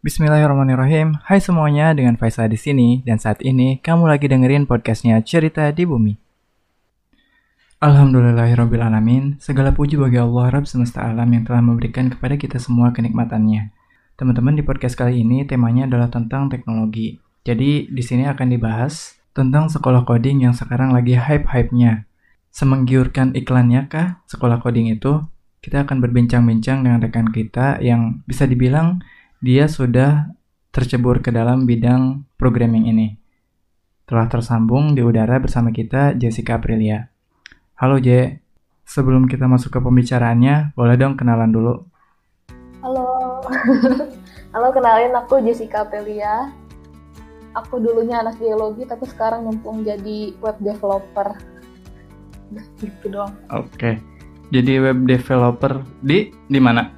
Bismillahirrahmanirrahim. Hai semuanya, dengan Faisal di sini dan saat ini kamu lagi dengerin podcastnya Cerita di Bumi. Alhamdulillahirrahmanirrahim. Segala puji bagi Allah Rabb semesta alam yang telah memberikan kepada kita semua kenikmatannya. Teman-teman di podcast kali ini temanya adalah tentang teknologi. Jadi di sini akan dibahas tentang sekolah coding yang sekarang lagi hype-hype-nya. Semenggiurkan iklannya kah sekolah coding itu? Kita akan berbincang-bincang dengan rekan kita yang bisa dibilang dia sudah tercebur ke dalam bidang programming ini. Telah tersambung di udara bersama kita Jessica Aprilia. Halo J, sebelum kita masuk ke pembicaraannya, boleh dong kenalan dulu. Halo, halo kenalin aku Jessica Aprilia. Aku dulunya anak geologi tapi sekarang nyemplung jadi web developer. gitu dong. Oke. Jadi web developer di di mana?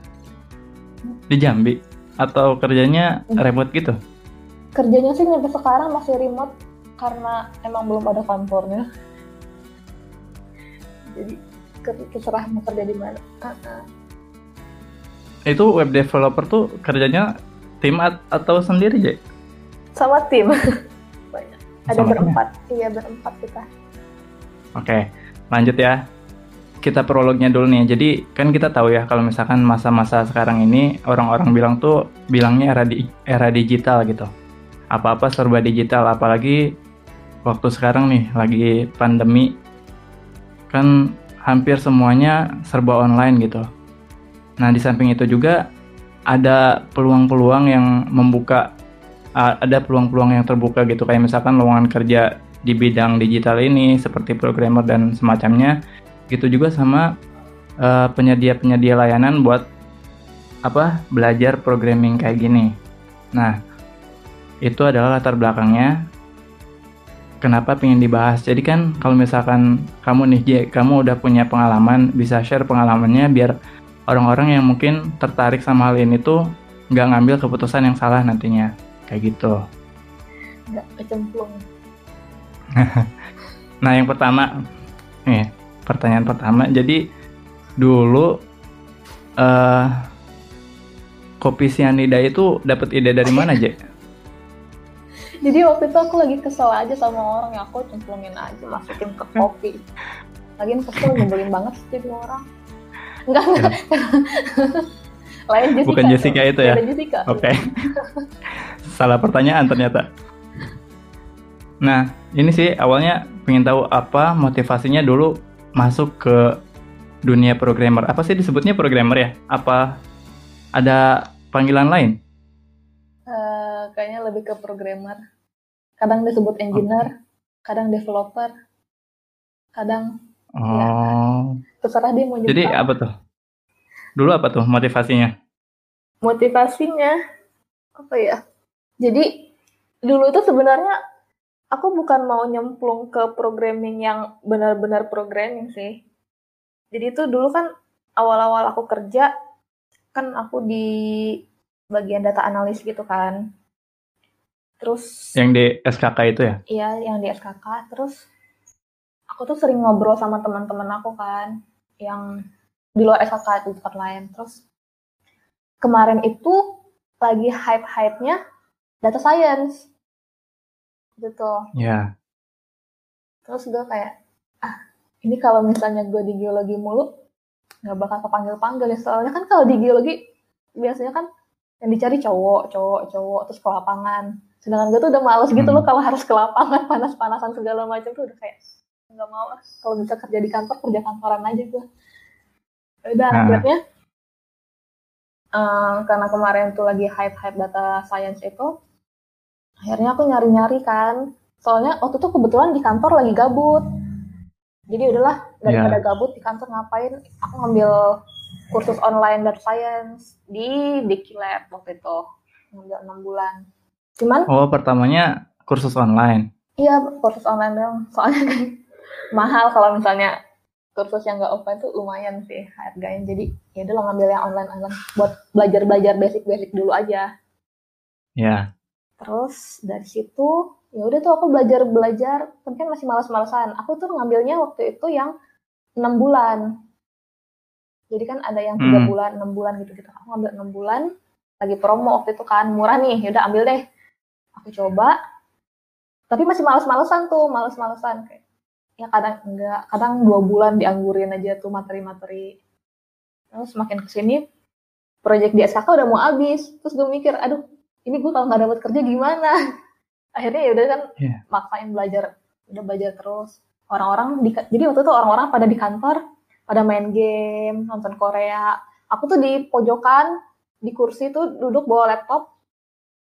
Di Jambi atau kerjanya remote gitu? Kerjanya sih sampai sekarang masih remote karena emang belum ada kantornya. Jadi terserah mau kerja di mana. Uh-uh. Itu web developer tuh kerjanya tim atau sendiri, Jay? Sama tim. Banyak. Ada Sama berempat. Iya, berempat kita. Oke, lanjut ya kita prolognya dulu nih. Jadi kan kita tahu ya kalau misalkan masa-masa sekarang ini orang-orang bilang tuh bilangnya era di era digital gitu. Apa-apa serba digital apalagi waktu sekarang nih lagi pandemi kan hampir semuanya serba online gitu. Nah, di samping itu juga ada peluang-peluang yang membuka ada peluang-peluang yang terbuka gitu kayak misalkan lowongan kerja di bidang digital ini seperti programmer dan semacamnya gitu juga sama penyedia penyedia-penyedia layanan buat apa belajar programming kayak gini. Nah, itu adalah latar belakangnya kenapa pengen dibahas. Jadi kan kalau misalkan kamu nih J, kamu udah punya pengalaman, bisa share pengalamannya biar orang-orang yang mungkin tertarik sama hal ini tuh nggak ngambil keputusan yang salah nantinya. Kayak gitu. Nggak kecemplung. nah yang pertama, nih pertanyaan pertama. Jadi dulu uh, kopi sianida itu dapat ide dari mana, Je? Jadi waktu itu aku lagi kesel aja sama orang yang aku cemplungin aja masukin ke kopi. Lagian kesel nyebelin banget sih jadi orang. Enggak, enggak. Lain Jessica. Bukan Jessica itu ya? Jessica. Oke. Okay. Salah pertanyaan ternyata. Nah, ini sih awalnya pengen tahu apa motivasinya dulu masuk ke dunia programmer. Apa sih disebutnya programmer ya? Apa ada panggilan lain? Uh, kayaknya lebih ke programmer. Kadang disebut engineer, okay. kadang developer, kadang ya, oh. ya, terserah dia mau Jadi apa tuh? Dulu apa tuh motivasinya? Motivasinya apa ya? Jadi dulu itu sebenarnya aku bukan mau nyemplung ke programming yang benar-benar programming sih. Jadi itu dulu kan awal-awal aku kerja kan aku di bagian data analis gitu kan. Terus yang di SKK itu ya? Iya, yang di SKK. Terus aku tuh sering ngobrol sama teman-teman aku kan yang di luar SKK di tempat lain. Terus kemarin itu lagi hype-hype-nya data science gitu ya yeah. terus gue kayak ah ini kalau misalnya gue di geologi mulu nggak bakal kepanggil panggil ya soalnya kan kalau di geologi biasanya kan yang dicari cowok cowok cowok terus ke lapangan sedangkan gue tuh udah males gitu hmm. loh kalau harus ke lapangan panas-panasan segala macam tuh udah kayak nggak mau kalau bisa kerja di kantor kerja kantoran aja gue ya udah nah. akhirnya uh, karena kemarin tuh lagi hype-hype data science itu akhirnya aku nyari-nyari kan. Soalnya waktu itu kebetulan di kantor lagi gabut. Jadi udahlah daripada yeah. gabut di kantor ngapain? Aku ngambil kursus online data science di Diki Lab waktu itu. Ngambil enam bulan. Cuman oh pertamanya kursus online? Iya kursus online dong soalnya kan mahal kalau misalnya kursus yang nggak offline tuh lumayan sih harganya. Jadi ya udah ngambil yang online online buat belajar belajar basic basic dulu aja. Ya. yeah terus dari situ ya udah tuh aku belajar belajar. Kan masih malas-malasan. Aku tuh ngambilnya waktu itu yang enam bulan. Jadi kan ada yang tiga hmm. bulan enam bulan gitu gitu. Aku ngambil enam bulan lagi promo waktu itu kan. Murah nih. Yaudah ambil deh. Aku coba. Tapi masih males-malesan tuh males-malesan kayak ya kadang enggak. Kadang dua bulan dianggurin aja tuh materi-materi. Terus makin ke sini proyek di SKK udah mau habis. Terus gue mikir aduh ini gue kalau nggak dapat kerja gimana? Akhirnya ya udah kan Iya. maksain belajar udah belajar terus. Orang-orang di jadi waktu itu orang-orang pada di kantor pada main game nonton Korea. Aku tuh di pojokan di kursi tuh duduk bawa laptop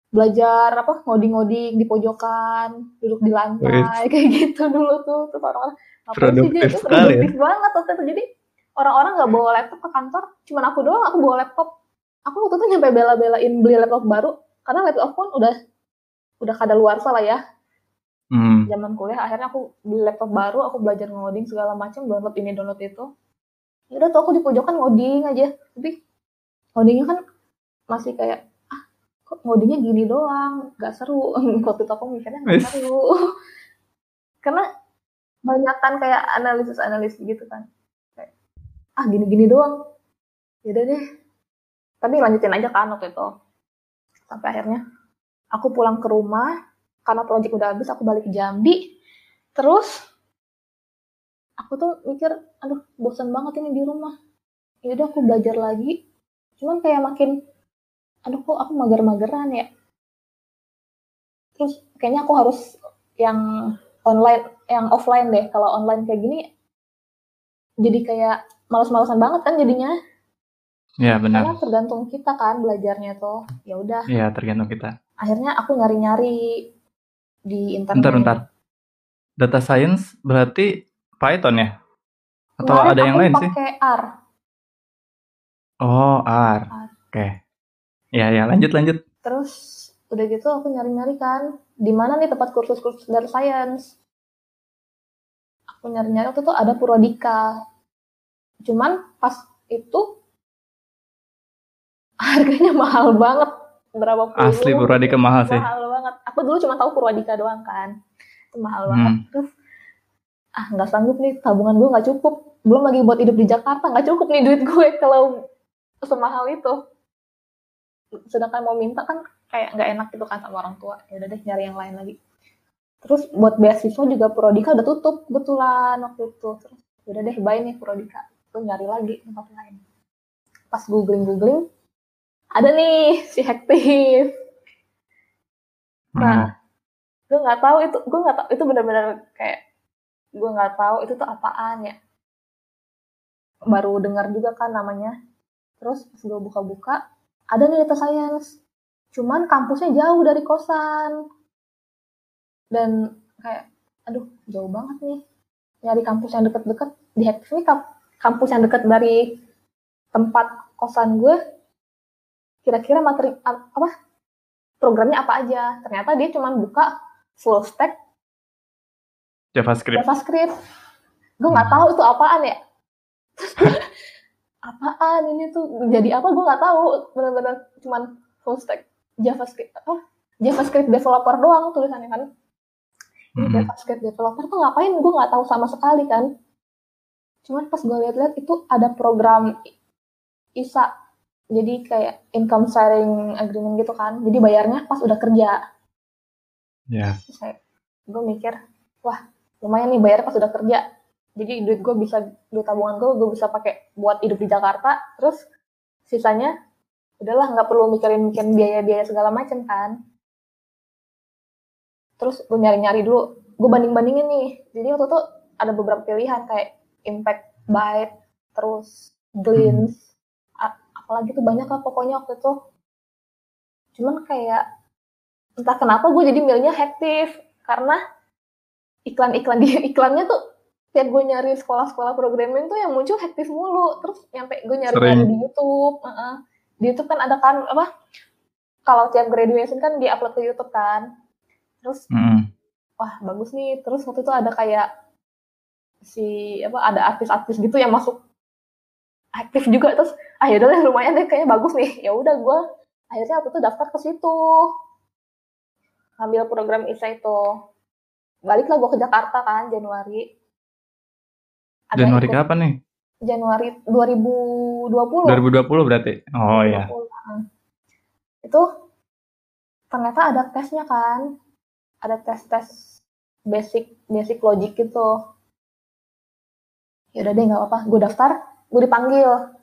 belajar apa ngoding-ngoding di pojokan duduk di lantai kayak gitu dulu tuh terus orang-orang. "Ngapain sih, Produktif Dia?" sekali ya. produktif banget waktu itu. Jadi orang-orang nggak bawa laptop ke kantor cuman aku doang aku bawa laptop. Aku waktu itu nyampe bela-belain beli laptop baru karena laptop pun udah udah kada luar lah ya. Hmm. zaman kuliah akhirnya aku beli laptop baru aku belajar ngoding segala macam download ini download itu. Ya udah tuh aku di pojokan ngoding aja. Tapi ngodingnya kan masih kayak ah kok ngodingnya gini doang? Nggak seru. Waktu itu aku mikirnya nggak seru. Karena banyak kan kayak analisis analisis gitu kan. Kayak ah gini gini doang. Ya udah deh. Tapi lanjutin aja kan waktu itu sampai akhirnya aku pulang ke rumah karena project udah habis aku balik ke Jambi. Terus aku tuh mikir aduh bosan banget ini di rumah. Ya udah aku belajar lagi. Cuman kayak makin aduh kok aku mager-mageran ya? Terus kayaknya aku harus yang online yang offline deh. Kalau online kayak gini jadi kayak males-malesan banget kan jadinya Ya benar. karena tergantung kita kan belajarnya tuh ya udah Iya tergantung kita. akhirnya aku nyari-nyari di internet Bentar bentar. Data science berarti Python ya? Atau Kemarin ada yang lain sih? pakai R Oh R. R. Oke. Ya ya lanjut lanjut. terus udah gitu aku nyari-nyari kan di mana nih tempat kursus-kursus data science aku nyari-nyari waktu itu ada Purwadika cuman pas itu harganya mahal banget. Berapa puluh Asli Purwadika mahal sih. mahal banget. Aku dulu cuma tahu Purwadika doang kan. Itu mahal Hmm. banget. Terus ah nggak sanggup nih. Tabungan gue nggak cukup. Belum lagi buat hidup di Jakarta. Nggak cukup nih duit gue kalau semahal itu. Sedangkan mau minta kan kayak nggak enak gitu kan sama orang tua. Ya udah deh nyari yang lain lagi. Terus buat beasiswa juga Prodika udah tutup kebetulan waktu itu. Terus ya udah deh bye nih Prodika terus nyari lagi tempat lain. Pas googling googling ada nih si Hektif Hmm. Nah, gue nggak tahu itu, gue nggak tahu itu benar-benar kayak gue nggak tahu itu tuh apaan ya. Baru dengar juga kan namanya. Terus pas gue buka-buka, ada nih data science. Cuman kampusnya jauh dari kosan. Dan kayak, aduh jauh banget nih. Nyari kampus yang deket-deket. Di Hektif ini kamp- kampus yang deket dari tempat kosan gue. Kira-kira materi apa programnya apa aja. Ternyata dia cuma buka full stack JavaScript. JavaScript. Gue nggak tahu itu apaan ya. apaan ini tuh jadi apa gue nggak tahu. Benar-benar cuma full stack JavaScript. Oh, JavaScript developer doang tulisannya kan. Mm-mm. JavaScript developer tuh ngapain? Gue nggak tahu sama sekali kan. Cuman pas gue lihat-lihat itu ada program ISA. Jadi kayak income sharing agreement gitu kan. Jadi bayarnya pas udah kerja. Ya. Kayak gue mikir wah lumayan nih bayar pas udah kerja jadi duit gue bisa duit tabungan gue gue bisa pakai buat hidup di Jakarta terus sisanya udahlah nggak perlu mikirin mikirin biaya-biaya segala macam kan terus gue nyari-nyari dulu gue banding-bandingin nih jadi waktu itu ada beberapa pilihan kayak impact byte terus glints a- apalagi tuh banyak lah pokoknya waktu itu cuman kayak entah kenapa gue jadi milihnya hektif karena iklan-iklan di iklannya tuh tiap gue nyari sekolah-sekolah programming tuh yang muncul hektif mulu terus nyampe gue Sering. di YouTube Heeh. di YouTube kan ada kan apa kalau tiap graduation kan di upload ke YouTube kan terus Mm-mm. wah bagus nih terus waktu itu ada kayak si apa ada artis-artis gitu yang masuk aktif juga terus ah yaudah deh lumayan deh kayaknya bagus nih. Ya udah gue akhirnya waktu itu daftar ke situ. Ngambil program ISA itu. Baliklah gue ke Jakarta kan Januari. Ada Januari ikut- kapan nih? Januari 2020 2020 berarti. Oh ya. 2020, heeh. itu ternyata ada tesnya kan. Ada tes-tes basic basic logic gitu. Ya udah deh nggak apa-apa. Gue daftar gue dipanggil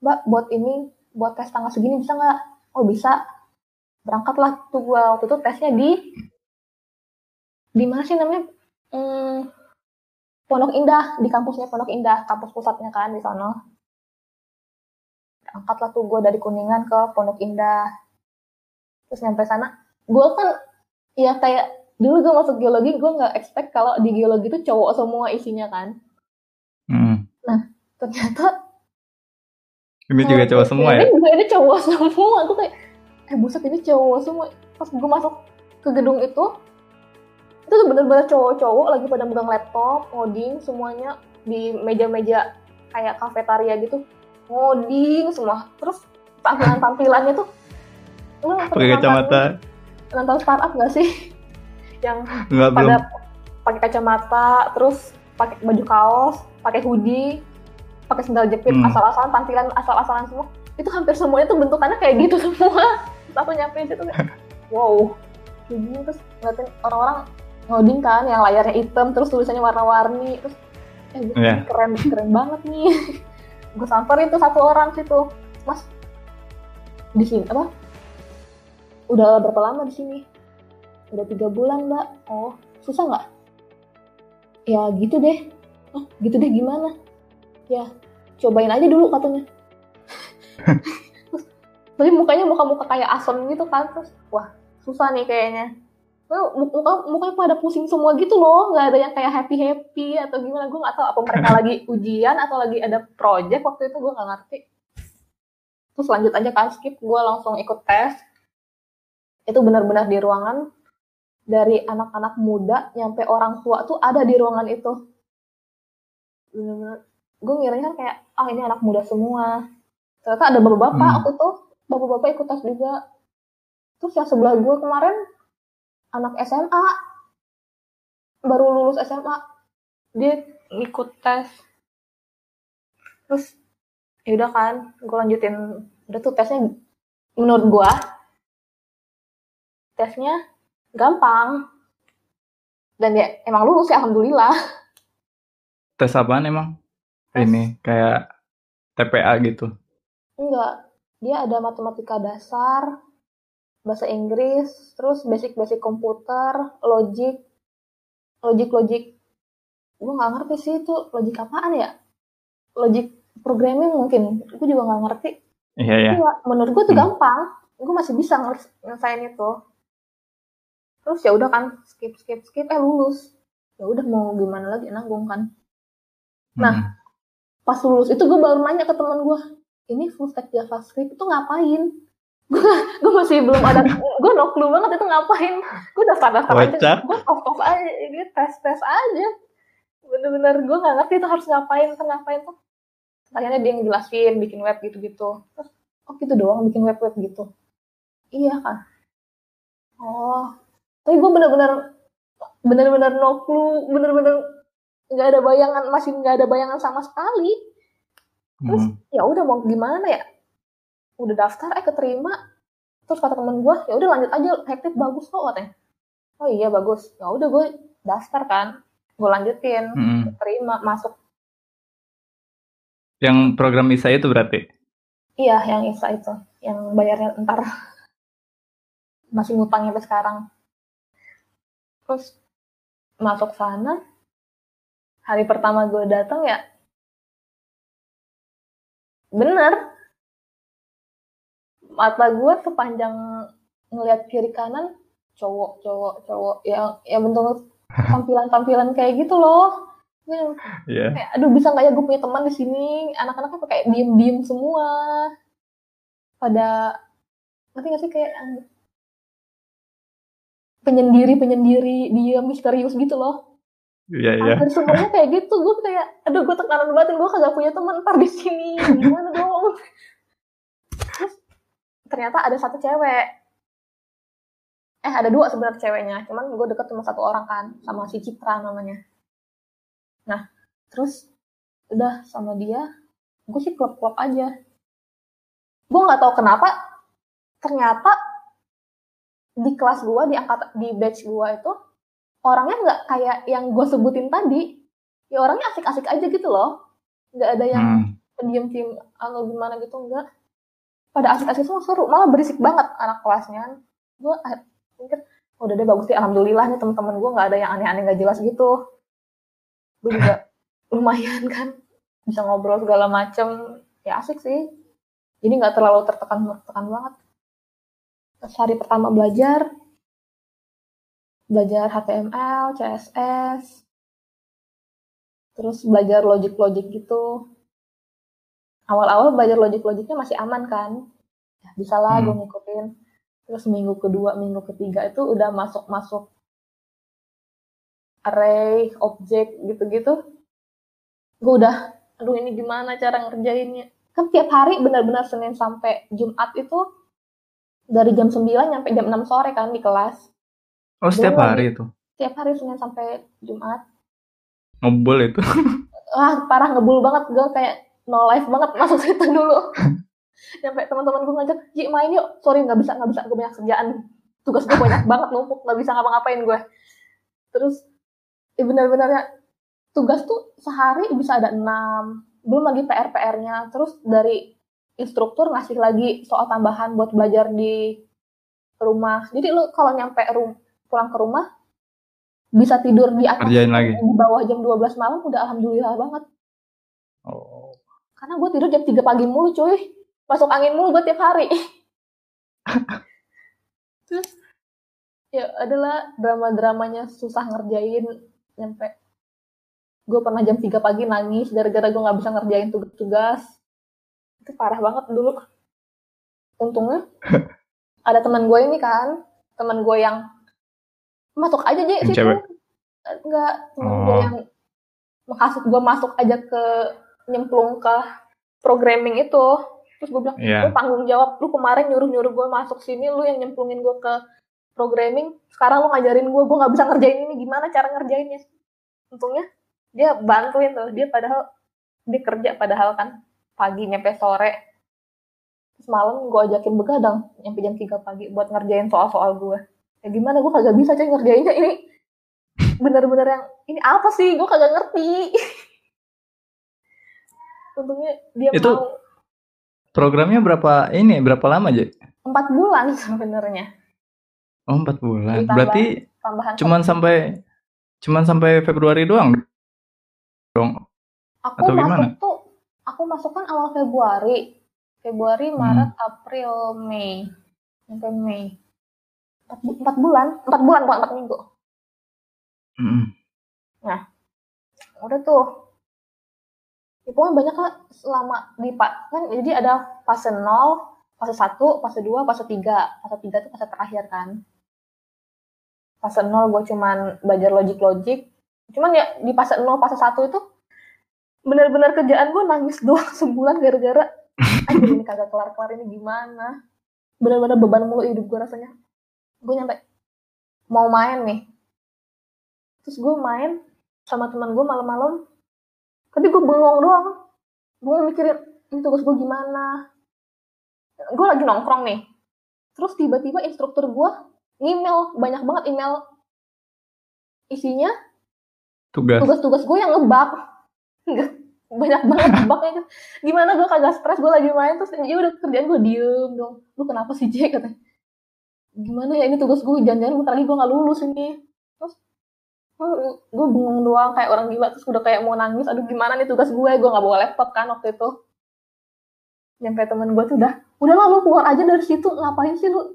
mbak buat ini buat tes tanggal segini bisa nggak? Oh bisa. Berangkatlah tuh gue waktu itu tesnya di di mana sih namanya? Hmm, Pondok Indah di kampusnya Pondok Indah kampus pusatnya kan di sana. Berangkatlah tuh gue dari Kuningan ke Pondok Indah. Terus nyampe sana gue kan ya kayak dulu gue masuk geologi gue nggak expect kalau di geologi itu cowok semua isinya kan ternyata Ini juga cowok semua ya? ini ini cowok semua. Gue kayak eh buset ini cowok semua. Pas gue masuk ke gedung itu itu tuh bener-bener cowok-cowok lagi pada megang laptop ngoding semuanya di meja-meja kayak kafetaria gitu. Ngoding semua. Terus tampilan tampilannya tuh lu Pakai kacamata. nonton- startup gak sih? Yang belum. pada pakai kacamata terus pakai baju kaos pakai hoodie pakai sendal jepit Hmm. asal-asalan tampilan asal-asalan semua. Itu hampir semuanya tuh bentukannya kayak gitu semua. Satu nyampe situ kayak wow. Kayak gini terus ngeliatin orang-orang ngoding kan yang layarnya hitam terus tulisannya warna-warni terus eh gue Iya. keren keren banget nih. Gue samperin tuh satu orang situ. Mas di sini apa? Udah berapa lama di sini? Udah tiga bulan mbak. Oh susah nggak? Ya gitu deh. Oh gitu deh gimana ya cobain aja dulu katanya. Terus tapi mukanya muka-muka kayak asem gitu kan terus wah susah nih kayaknya. Muka mukanya pada pusing semua gitu loh nggak ada yang kayak happy happy atau gimana gue nggak tahu apa mereka lagi ujian atau lagi ada project waktu itu gue nggak ngerti. Terus lanjut aja kan skip gue langsung ikut tes. Itu benar-benar di ruangan dari anak-anak muda nyampe orang tua tuh ada di ruangan itu. Bener-bener gue ngiranya kan kayak ah ini anak muda semua. Ternyata ada bapak-bapak Hmm. waktu itu bapak-bapak ikut tes juga. Terus yang sebelah gue kemarin anak SMA baru lulus SMA dia ikut tes. Terus ya udah kan gue lanjutin. Udah tuh tesnya menurut gue tesnya gampang. Dan ya emang lulus ya alhamdulillah. Tes apaan emang? Ini kayak TPA gitu. enggak. Dia ada matematika dasar bahasa Inggris terus basic-basic komputer logic logic logic gue nggak ngerti sih itu logic apaan ya? Logic programming mungkin. Gue juga nggak ngerti. Iya ya. Iya, menurut gue tuh Hmm. gampang. Gue masih bisa ngeles- nyelesain itu. Terus ya udah kan skip skip skip eh lulus. Ya udah mau gimana lagi? Nanggung kan. Nah, Hmm. Pas lulus itu gue baru nanya ke teman gue ini full stack JavaScript itu ngapain? Gue gue masih belum ada gue no clue banget itu ngapain. Gue daftar daftar aja gue tos tos aja ini tes tes aja. Bener-bener gue nggak ngerti itu harus ngapain tuh ngapain tuh. Akhirnya dia ngejelasin bikin web gitu-gitu. Terus oh gitu doang bikin web web gitu. Iya kan oh. Tapi gue bener-bener bener-bener no clue bener-bener nggak ada bayangan masih nggak ada bayangan sama sekali. Terus Hmm. ya udah mau gimana ya? Udah daftar eh keterima. Terus kata temen gue ya udah lanjut aja hektik bagus kok katanya. Oh iya bagus. Ya udah gue daftar kan gue lanjutin Hmm. terima masuk. Yang program ISA itu berarti? iya yang ISA itu yang bayarnya ntar. Masih ngutang sampai sekarang. Terus masuk sana hari pertama gue datang ya bener. Mata gue sepanjang ngelihat kiri kanan cowok cowok cowok. Yang yang bentuk tampilan tampilan kayak gitu loh. Gue Iya. kayak aduh bisa nggak ya gue punya teman di sini? Anak-anaknya kayak diem diem semua. Pada ngerti nggak sih kayak penyendiri penyendiri dia misterius gitu loh Iya iya. semuanya kayak gitu. Gue kayak aduh gue tekanan batin gue kagak punya teman ntar di sini. Gimana dong? Terus ternyata ada satu cewek. Eh ada dua sebenarnya ceweknya cuman gue deket sama satu orang kan sama si Citra namanya. Nah terus udah sama dia gue sih klop aja. Gue nggak tahu kenapa ternyata di kelas gue di angkat di batch gue itu orangnya nggak kayak yang gue sebutin tadi. Ya orangnya asik-asik aja gitu loh. Nggak ada yang Hmm. pendiam-pendiam atau gimana? gitu enggak pada asik-asik semua seru malah berisik banget anak kelasnya. Gue mikir "Oh, udah deh bagus sih alhamdulillah nih teman-teman gue nggak ada yang aneh-aneh nggak jelas gitu. Gue juga lumayan kan bisa ngobrol segala macem. Ya asik sih. Jadi nggak terlalu tertekan tertekan banget. Terus hari pertama belajar belajar HTML, CSS, terus belajar logic-logic gitu. Awal-awal belajar logic-logicnya masih aman kan, ya, bisa lah gue Hmm. ngikutin. Terus minggu kedua, minggu ketiga itu udah masuk-masuk array, objek gitu-gitu. Gue udah, aduh ini gimana cara ngerjainnya. Kan tiap hari benar-benar Senin sampai Jumat itu dari jam 9 sampai jam 6 sore kan di kelas. Oh, setiap Belum hari itu. Tiap hari Senin sampai Jumat. Ngebul itu. Wah, parah ngebul banget. Gue kayak no life banget masuk situ dulu. sampai teman-teman gue ngajak, Ji main yuk. Sorry, nggak bisa, nggak bisa. Gue banyak kerjaan. Tugas gue banyak banget numpuk. Nggak bisa ngapa-ngapain gue. Terus, ya benar-benar ya, tugas tuh sehari bisa ada 6. Belum lagi PR-PR-nya. Terus dari instruktur ngasih lagi soal tambahan buat belajar di rumah. Jadi lu kalau nyampe rum pulang ke rumah bisa tidur di atas Kerjain lagi. di bawah jam 12 malam udah alhamdulillah banget. Oh. Karena gue tidur jam 3 pagi mulu cuy. Masuk angin mulu gue tiap hari. Terus ya adalah drama-dramanya susah ngerjain nyampe gue pernah jam 3 pagi nangis gara-gara gue nggak bisa ngerjain tugas-tugas itu parah banget dulu untungnya ada teman gue ini kan teman gue yang masuk aja aja situ. cewek? enggak. Teman gue Oh. yang makasih gue masuk aja ke nyemplung ke programming itu. Terus gue bilang Iya. lu tanggung jawab. Lu kemarin nyuruh nyuruh gue masuk sini lu yang nyemplungin gue ke programming. Sekarang lu ngajarin gue gue nggak bisa ngerjain ini. Gimana cara ngerjainnya? Untungnya dia bantuin tuh. Dia padahal dia kerja padahal kan pagi nyampe sore. Terus malam gue ajakin begadang nyampe jam 3 pagi buat ngerjain soal-soal gue ya gimana gue kagak bisa coy ngerjainnya ini bener-bener yang ini apa sih gue kagak ngerti untungnya dia Itu mau Programnya berapa ini? Berapa lama aja? empat bulan sebenarnya Oh, empat bulan. Ditambah Berarti tambahan cuman sampai cuman sampai Februari doang dong. aku atau masuk gimana? tuh aku masuk kan awal Februari Februari Hmm. Maret April Mei sampai Mei empat, bu- empat bulan. Empat bulan bukan empat minggu. Mm-mm. udah tuh. Ya, pokoknya banyak lah selama di pak. Kan jadi ada fase 0 fase 1 fase 2 fase 3 fase 3 itu fase terakhir kan. Fase 0 gue cuman belajar logik-logik. Cuman ya di fase 0 fase 1 itu bener-bener kerjaan gue nangis doang sebulan gara-gara anjir ini kagak kelar-kelar ini gimana? Bener-bener beban mulu hidup gue rasanya gue nyampe mau main nih. Terus gue main sama teman gue malam-malam. Tapi gue bengong doang. Gue mikirin ini tugas gue gimana? Gue lagi nongkrong nih. Terus tiba-tiba instruktur gue email banyak banget email. Isinya Tugas. tugas-tugas gue yang ngebug. Nggak, banyak banget bugnya gimana gue kagak stres gue lagi main terus ya udah kerjaan gue diem dong. Lu kenapa sih Jack? katanya gimana ya ini tugas gue jangan-jangan bentar lagi gue nggak lulus ini. Terus gue bengong doang kayak orang gila terus udah kayak mau nangis aduh gimana nih tugas gue gue nggak bawa laptop kan waktu itu. Nyampe temen gue tuh udah udah lah lu keluar aja dari situ ngapain sih lu?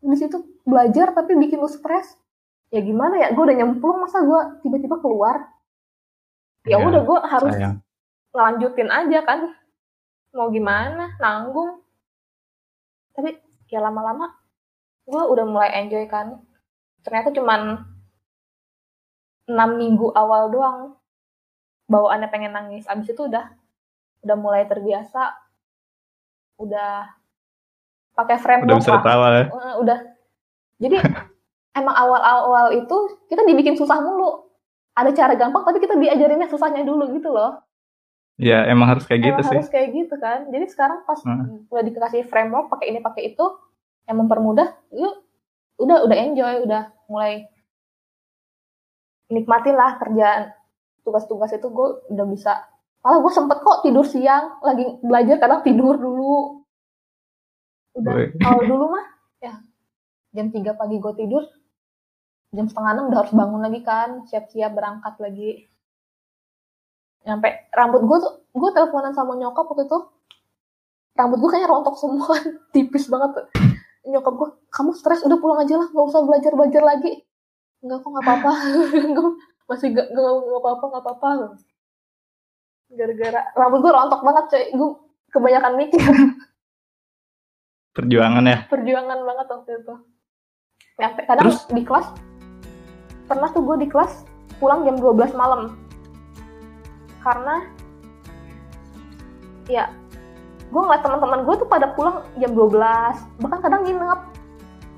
Di situ belajar tapi bikin lu stres. Ya gimana ya gue udah nyemplung masa gue tiba-tiba keluar? Ya Iya, udah gue harus Sayang. ngelanjutin aja kan. Mau gimana nanggung. Tapi ya lama-lama gue udah mulai enjoy kan. Ternyata cuman enam minggu awal doang. Bawaannya pengen nangis. Abis itu udah udah mulai terbiasa. Udah pakai Udah framework bisa ketawa ya. Udah. Jadi emang awal-awal itu kita dibikin susah mulu. Ada cara gampang tapi kita diajarinnya susahnya dulu gitu loh Ya emang harus kayak gitu emang sih. harus kayak gitu kan. Jadi sekarang pas Hmm. udah dikasih framework pakai ini pakai itu yang mempermudah yuk udah udah enjoy udah mulai nikmatin lah kerjaan. Tugas-tugas itu gue udah bisa. Malah gue sempet kok tidur siang lagi belajar kadang tidur dulu. Udah kalau dulu mah ya jam 3 pagi gue tidur jam setengah enam udah harus bangun lagi kan siap-siap berangkat lagi nyampe rambut gue tuh gue teleponan sama nyokap waktu itu. Rambut gue kayaknya rontok semua tipis banget tuh. nyokap gue kamu stres udah pulang aja lah nggak usah belajar belajar lagi. Nggak kok nggak apa-apa. Gua masih gak nggak nggak apa-apa nggak apa-apa. Gara-gara rambut gue rontok banget coy. Gue kebanyakan mikir. Perjuangan ya. perjuangan banget waktu itu. Nyampe kadang Terus? di kelas pernah tuh gue di kelas pulang jam 12 malam karena ya gue ngeliat teman-teman gue tuh pada pulang jam 12 bahkan kadang nginep.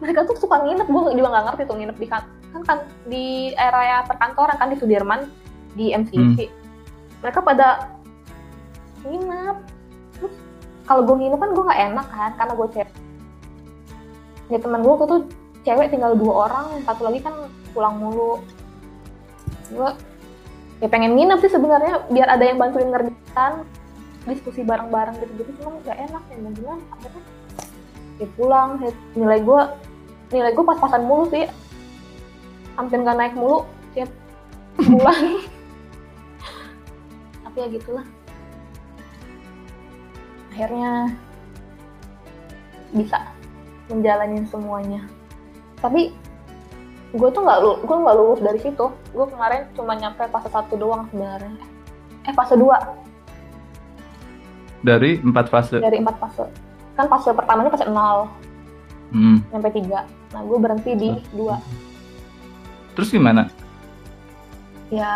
Mereka tuh suka nginep. Gue juga nggak ngerti tuh nginep di kan kan, kan di area perkantoran kan di Sudirman di MCC mereka pada nginep. Terus kalau gue nginep kan gue nggak enak kan karena gue cewek. Ya teman gue tuh cewek tinggal dua orang. Satu lagi kan pulang mulu. Gue ya pengen nginep sih sebenarnya biar ada yang bantuin ngerjain diskusi bareng-bareng gitu-gitu cuma nggak enak ya mau gimana akhirnya ya pulang. Ya, nilai gue nilai gue pas-pasan mulu sih. Hampir nggak naik mulu tiap bulan tapi ya gitulah. Akhirnya bisa menjalani semuanya. Tapi gue tuh nggak lu gue nggak lulus dari situ gue kemarin cuma nyampe fase satu doang sebenarnya eh fase dua Dari empat fase. dari empat fase kan fase pertamanya fase nol Hmm. sampai tiga nah gue berhenti di dua Terus gimana? ya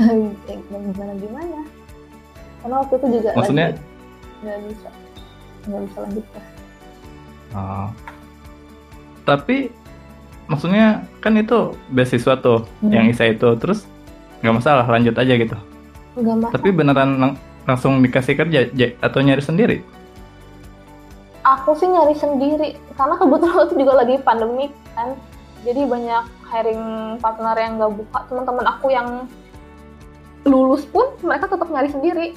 ya gimana gimana karena waktu itu juga Maksudnya? nggak bisa nggak bisa lanjut ya. Oh. Tapi maksudnya kan itu beasiswa tuh Hmm. yang Isa itu terus nggak masalah lanjut aja gitu. nggak masalah Tapi beneran lang- langsung dikasih kerja J- atau nyari sendiri? aku sih nyari sendiri karena kebetulan waktu juga lagi pandemi kan jadi banyak hiring partner yang nggak buka teman-teman aku yang lulus pun mereka tetap nyari sendiri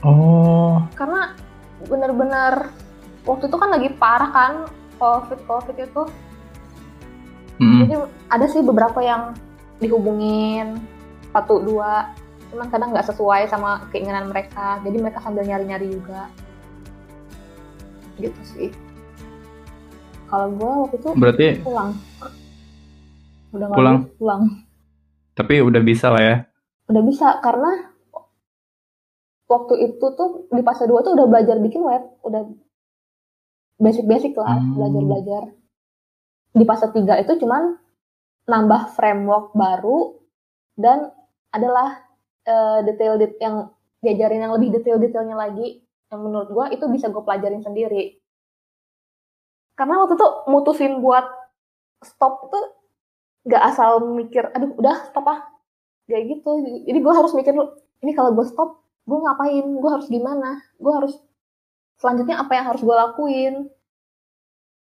Oh. karena benar-benar waktu itu kan lagi parah kan covid covid itu Hmm. jadi ada sih beberapa yang dihubungin satu dua cuman kadang nggak sesuai sama keinginan mereka jadi mereka sambil nyari-nyari juga gitu sih kalau gue waktu itu Berarti pulang udah Pulang? lulus, pulang tapi udah bisa lah ya. udah bisa karena waktu itu tuh di fase 2 tuh udah belajar bikin web udah basic-basic lah Hmm. Di fase 3 itu cuman nambah framework baru dan adalah eh, detail det yang diajarin yang lebih detail-detailnya lagi. Yang menurut gua itu bisa gue pelajarin sendiri. Karena waktu itu mutusin buat stop tuh nggak asal mikir aduh udah stop ah. Kayak gitu. Jadi gue harus mikir ini kalau gue stop gue ngapain? Gue harus gimana? Gue harus selanjutnya apa yang harus gue lakuin?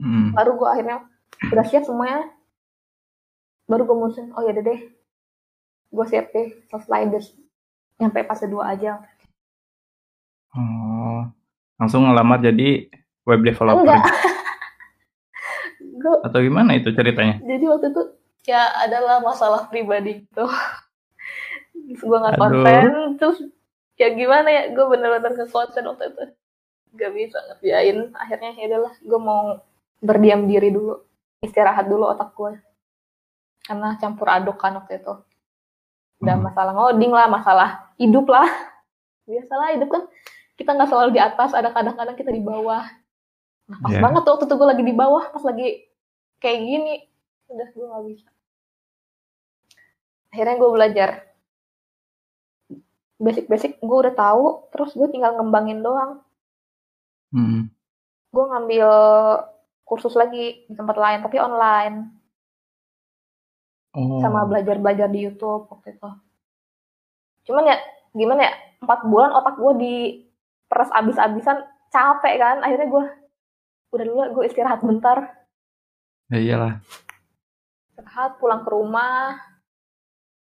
Hmm. baru gue akhirnya udah siap semuanya baru gue mutusin oh ya deh. Gue siap deh selesai deh nyampe fase 2 aja. Oh. Langsung ngelamar jadi web developer. Enggak. Atau gimana itu ceritanya? jadi waktu itu ya adalah masalah pribadi gitu terus gue nggak Aduh. konsen terus ya gimana ya gue bener-bener ke konsen waktu itu. Gak bisa ngerjain akhirnya ya udahlah gue mau berdiam diri dulu istirahat dulu otak gue karena campur aduk kan waktu itu. Udah Hmm. masalah ngoding lah masalah hidup lah. Biasalah hidup kan kita nggak selalu di atas ada kadang-kadang kita di bawah. Nah pas Ya. banget tuh waktu itu gue lagi di bawah pas lagi kayak gini. Udah gue nggak bisa. Akhirnya gue belajar. Basic-basic gue udah tahu terus gue tinggal ngembangin doang. Hmm. gue ngambil kursus lagi di tempat lain tapi online. Oh. sama belajar-belajar di YouTube waktu itu. Cuman ya gimana ya empat bulan otak gue di peres abis-abisan capek kan. Akhirnya gue udah dulu gue istirahat bentar. Ya iyalah. Istirahat pulang ke rumah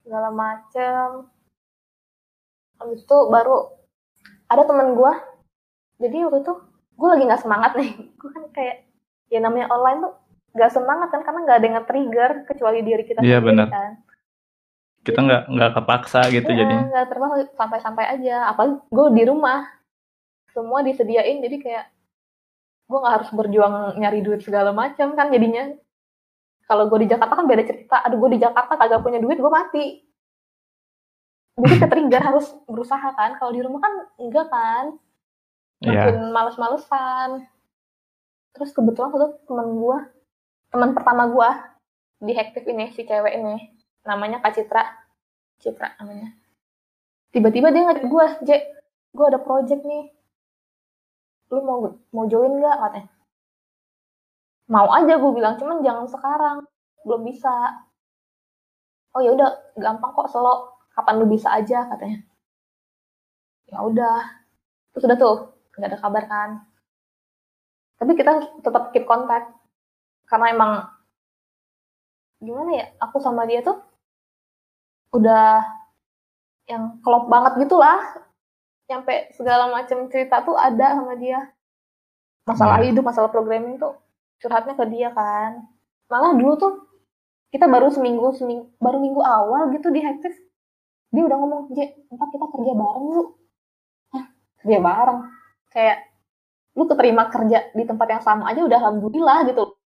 segala macem. Habis itu baru ada temen gue jadi waktu itu gue lagi nggak semangat nih. Gue kan kayak ya namanya online tuh nggak semangat kan karena nggak ada yang trigger kecuali diri kita Iya, sendiri benar. kan. Kita nggak nggak kepaksa gitu Iya, jadinya. nggak terpaksa santai-santai aja. Apalagi gue di rumah semua disediain jadi kayak gue nggak harus berjuang nyari duit segala macam kan jadinya. Kalau gue di Jakarta kan beda cerita. Aduh gue di Jakarta kagak punya duit gue mati. Jadi ke trigger harus berusaha kan. Kalau di rumah kan enggak kan. Iya. makin males-malesan terus kebetulan itu teman gue teman pertama gue di Hektif ini si cewek ini. Namanya Kak Citra. Citra namanya. Tiba-tiba dia ngajak gue J gue ada project nih. Lu mau mau join nggak? katanya. Mau aja gue bilang cuman jangan sekarang. Belum bisa. Oh ya udah gampang kok selo. Kapan lu bisa aja katanya. Ya udah. Terus udah tuh nggak ada kabar kan tapi kita tetap keep kontak karena emang gimana ya aku sama dia tuh udah yang klop banget gitulah. Sampai segala macam cerita tuh ada sama dia. Masalah Iya. hidup masalah programming tuh curhatnya ke dia kan. Malah dulu tuh kita baru seminggu seminggu baru minggu awal gitu di Hektif dia udah ngomong J ntar kita kerja bareng yuk. Hah, kerja bareng? Kayak lu keterima kerja di tempat yang sama aja udah alhamdulillah gitu.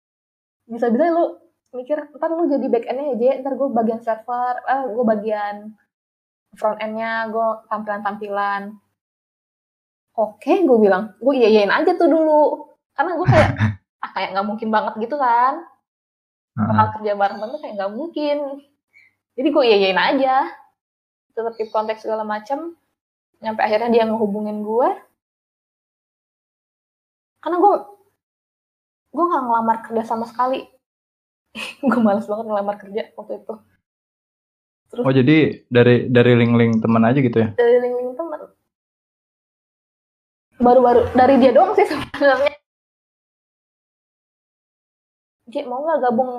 Bisa-bisa lu mikir ntar lu jadi back endnya ya J. Ntar gue bagian server eh gue bagian front endnya gue tampilan-tampilan. Oke gue bilang gue iya iyain aja tuh dulu. Karena gue kayak ah kayak nggak mungkin banget gitu kan. Bakal kerja bareng tuh kayak nggak mungkin. Jadi gue iya iyain aja. Tetap keep kontak segala macam sampai akhirnya dia ngehubungin gue karena gue gue nggak ngelamar kerja sama sekali. Gue males banget ngelamar kerja waktu itu. Oh jadi dari dari link-link teman aja gitu ya? Dari link-link temen baru-baru dari dia doang sih sebenarnya. J mau nggak gabung?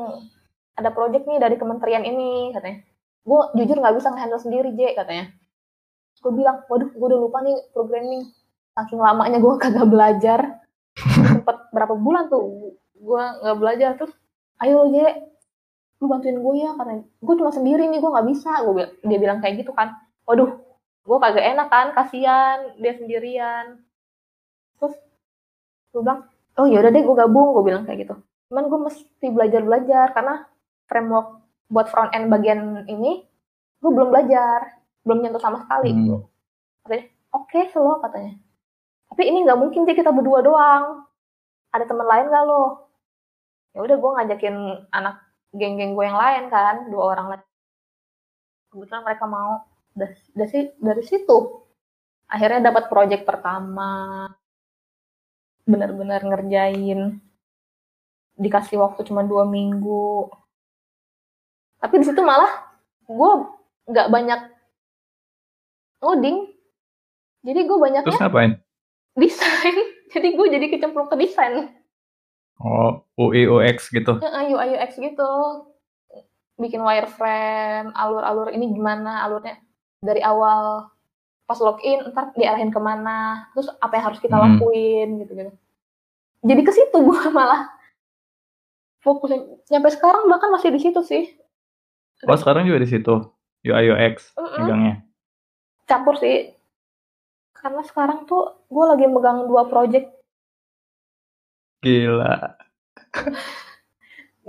Ada project nih dari kementerian ini katanya. Gue jujur nggak bisa ngehandle sendiri J katanya. Gue bilang waduh gue udah lupa nih programming. Saking lamanya gue kagak belajar sempet berapa bulan tuh gue nggak belajar terus ayo J lu bantuin gue ya karena gue cuma sendiri nih gue nggak bisa. Gue dia bilang kayak gitu kan. Waduh gue kagak enak kan kasihan dia sendirian. Terus gue bilang oh yaudah deh gue gabung gue bilang kayak gitu. Cuman gue mesti belajar belajar karena framework buat front end bagian ini gue belum belajar belum nyentuh sama sekali. Hmm. katanya oke selo katanya. Tapi ini nggak mungkin sih kita berdua doang ada teman lain gak lo? Ya udah gue ngajakin anak geng-geng gue yang lain kan dua orang lain kebetulan mereka mau. Dari, dari, dari situ. Akhirnya dapat project pertama. Benar-benar ngerjain. Dikasih waktu cuma dua minggu. Tapi di situ malah gue nggak banyak ngoding. Jadi gue banyaknya terus ngapain? desain jadi gue jadi kecemplung ke desain. Oh UI UX gitu? Ya, UI UX gitu. Bikin wireframe alur-alur ini gimana alurnya. Dari awal pas login ntar diarahin ke mana terus apa yang harus kita Hmm. lakuin gitu gitu jadi ke situ gue malah. Fokusnya sampai sekarang bahkan masih di situ sih. Oh sekarang juga di situ? UI UX Mm-mm. megangnya? Campur sih karena sekarang tuh gue lagi megang dua project. Gila.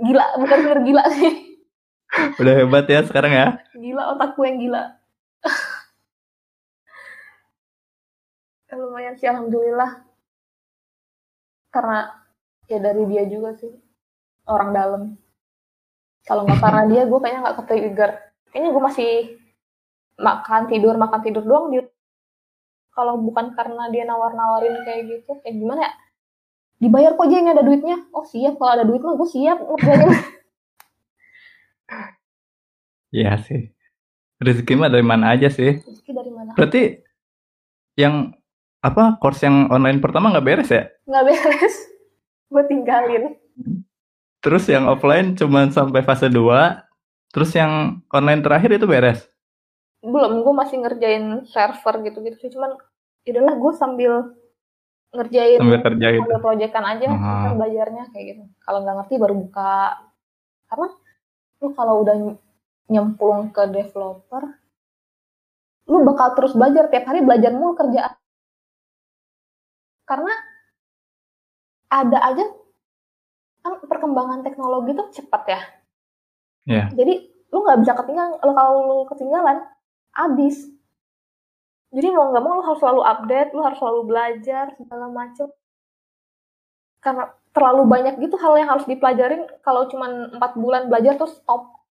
Gila bener-bener gila sih. Udah hebat ya sekarang ya. Gila otakku yang gila. Ya, lumayan sih alhamdulillah. Karena ya dari dia juga sih orang dalam. Kalau nggak karena dia gue kayaknya nggak ke-trigger kayaknya gue masih makan tidur makan tidur doang dia kalau bukan karena dia nawar-nawarin kayak gitu kayak gimana ya? Dibayar kok aja ini ada duitnya? Oh siap. Kalau ada duit mah gue siap. Iya sih. Rezeki mah dari mana aja sih. rezeki dari mana? Berarti yang apa course yang online pertama nggak beres ya? nggak beres. Gue tinggalin. Terus yang offline cuman sampai fase 2, terus yang online terakhir itu beres. Belum gue masih ngerjain server gitu-gitu sih cuman adalah gue sambil ngerjain Sambil kerja gitu. sambil proyekan aja Ah. kan belajarnya kayak gitu kalau nggak ngerti baru buka karena lu kalau udah nyemplung ke developer lu bakal terus belajar tiap hari belajar mulu kerjaan karena ada aja kan perkembangan teknologi tuh cepat ya Iya. jadi lu nggak bisa ketinggalan lu kalau lu ketinggalan abis. Jadi mau nggak mau lu harus selalu update lu harus selalu belajar segala macem. Karena terlalu banyak gitu hal yang harus dipelajarin kalau cuman empat bulan belajar terus stop.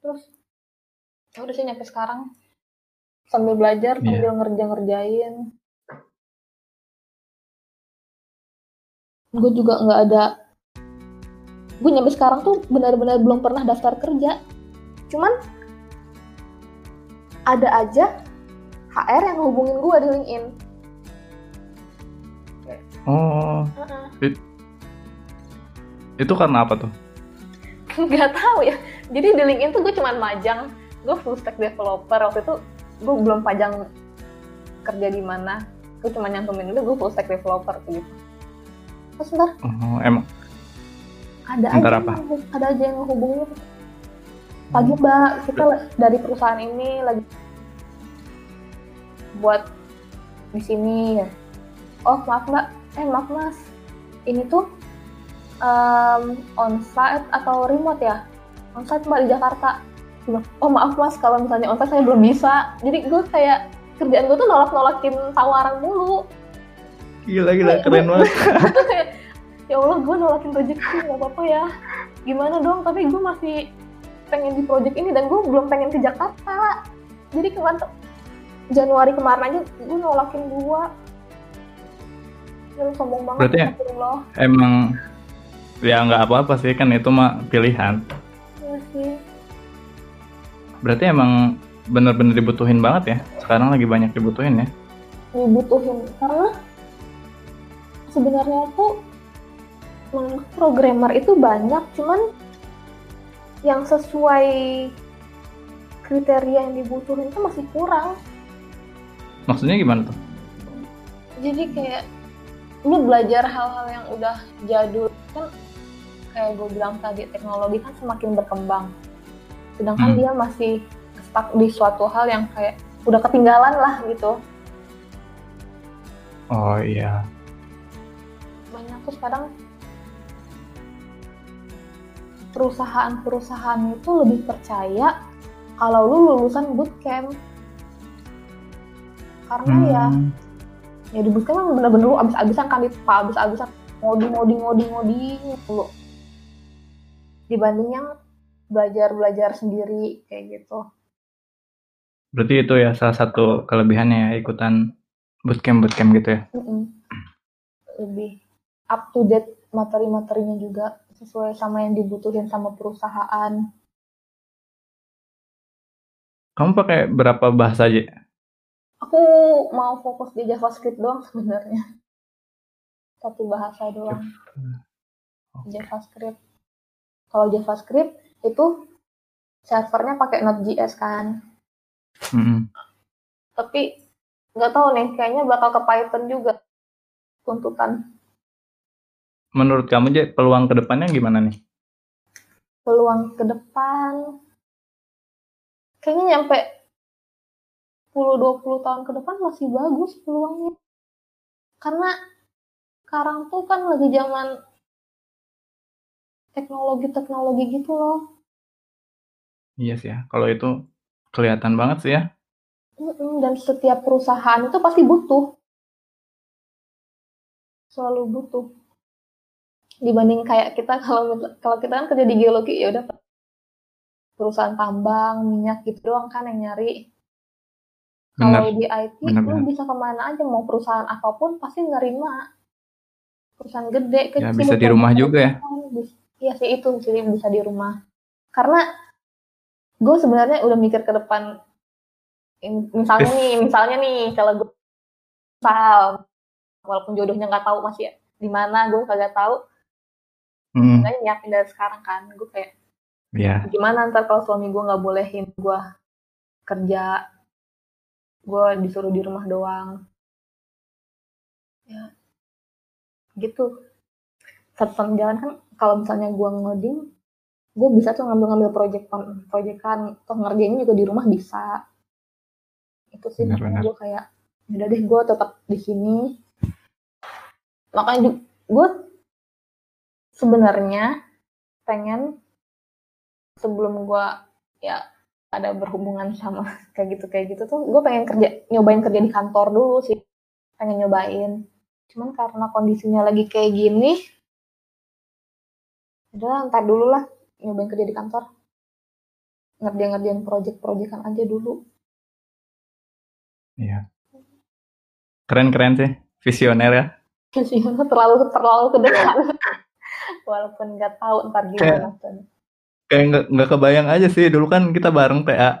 Terus ya udah sih nyampe sekarang. Sambil belajar Iya. sambil ngerja ngerjain gue juga nggak ada gue nyampe sekarang tuh benar-benar belum pernah daftar kerja cuman ada aja HR yang hubungin gue di LinkedIn. Oh, itu karena apa tuh? nggak tahu ya. Jadi di LinkedIn tuh gue cuman majang. Gue full stack developer. Waktu itu gue belum pajang kerja di mana. Gue cuma nyantumin dulu gue full stack developer gitu. Terus ntar Oh, emang? Ada Ntar aja apa? yang, ada aja yang hubungin pagi mbak. Kita dari perusahaan ini lagi buat di sini. Oh maaf mbak. Eh maaf mas. Ini tuh um, onsite atau remote ya? Onsite mbak di Jakarta. Oh maaf mas. Kalau misalnya onsite saya belum bisa. Jadi gue kayak kerjaan gue tuh nolak nolakin tawaran mulu. Gila gila. Keren banget. Ya Allah gue nolakin rezeki. Nggak apa-apa ya. Gimana dong? Tapi gue masih pengen di project ini dan gue belum pengen ke Jakarta jadi kemarin tuh- Januari kemarin aja gue nolakin dua lu sombong banget Berarti ya-. Emang ya nggak apa-apa sih kan itu mah pilihan. Iya sih Berarti emang bener-bener dibutuhin banget ya. Sekarang lagi banyak dibutuhin ya. dibutuhin karena sebenarnya tuh programmer itu banyak cuman yang sesuai kriteria yang dibutuhin itu masih kurang Maksudnya gimana tuh? jadi kayak lu belajar hal-hal yang udah jadul kan kayak gue bilang tadi teknologi kan semakin berkembang sedangkan Hmm. dia masih stuck di suatu hal yang kayak udah ketinggalan lah gitu Oh iya. banyak tuh sekarang perusahaan-perusahaan itu lebih percaya kalau lu lulusan bootcamp karena ya Hmm. ya di bootcamp kan bener-bener lu abis-abisan kan di abis-abisan ngoding ngoding ngoding ngoding dulu dibanding yang belajar belajar sendiri kayak gitu Berarti itu ya salah satu kelebihannya ya ikutan bootcamp bootcamp gitu ya. Mm-mm. lebih up to date materi-materinya juga sesuai sama yang dibutuhin sama perusahaan. Kamu pakai berapa bahasa aja? aku mau fokus di JavaScript doang sebenarnya. Satu bahasa doang. JavaScript. Kalau JavaScript itu servernya pakai Node.js kan. Mm-mm. tapi nggak tahu nih kayaknya bakal ke Python juga. Tuntutan Menurut kamu aja peluang ke depannya gimana nih? peluang ke depan kayaknya nyampe 10-20 tahun ke depan masih bagus peluangnya karena sekarang tuh kan lagi zaman teknologi-teknologi gitu loh Iya sih ya. Kalau itu kelihatan banget sih ya. Dan setiap perusahaan itu pasti butuh selalu butuh dibanding kayak kita kalau kalau kita kan kerja di geologi ya udah perusahaan tambang minyak gitu doang kan yang nyari. Kalau di IT benar, lu bisa ke mana aja mau perusahaan apa pun pasti nerima. Perusahaan gede Ya kecil bisa di rumah juga ya. Iya sih itu jadi bisa di rumah. Karena gue sebenarnya udah mikir ke depan misalnya nih misalnya nih kalau gue misal walaupun jodohnya nggak tahu masih di mana gue kagak tahu Hmm, Makanya nyiapin dari sekarang kan. Gue kayak ya. gimana ntar kalau suami gue nggak bolehin gue kerja? Gue disuruh di rumah doang. Ya gitu. Satu jalan kan kalau misalnya gue ngoding gue bisa tuh ngambil-ngambil project proyekan. Toh ngerjainnya juga di rumah bisa. Itu sih makanya gue kayak udah deh gue tetap di sini. Makanya gue sebenarnya pengen sebelum gue ya ada berhubungan sama kayak gitu kayak gitu tuh gue pengen kerja nyobain kerja di kantor dulu sih pengen nyobain cuman karena kondisinya lagi kayak gini udah ntar dulu lah nyobain kerja di kantor ngerjain ngerjain project-projectan aja dulu Iya. Keren-keren sih. Visioner ya. sih terlalu terlalu ke depan walaupun nggak tahu ntar gimana tuh Kayak nggak nggak kebayang aja sih. Dulu kan kita bareng PA.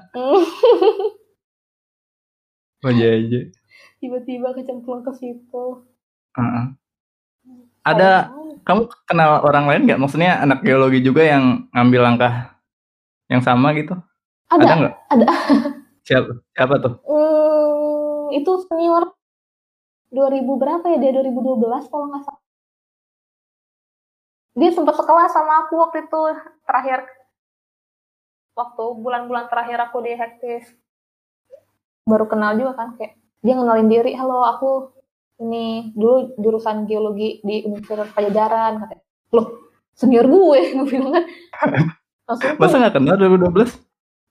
Iya iya. tiba-tiba kecemplung ke situ Heeh. Ada kamu kenal orang lain nggak? Maksudnya anak geologi juga yang ngambil langkah yang sama gitu? ada nggak? ada. Siapa, siapa tuh? Hmm, itu senior 2000 berapa ya dia 2012 kalau nggak salah dia sempat sekelas sama aku waktu itu terakhir. Waktu bulan-bulan terakhir aku di Hektis. Baru kenal juga kan kayak dia ngenalin diri halo aku ini dulu jurusan geologi di Universitas Pajajaran katanya. Loh senior gue gue bilang kan. Langsung Masa nggak kenal 2012?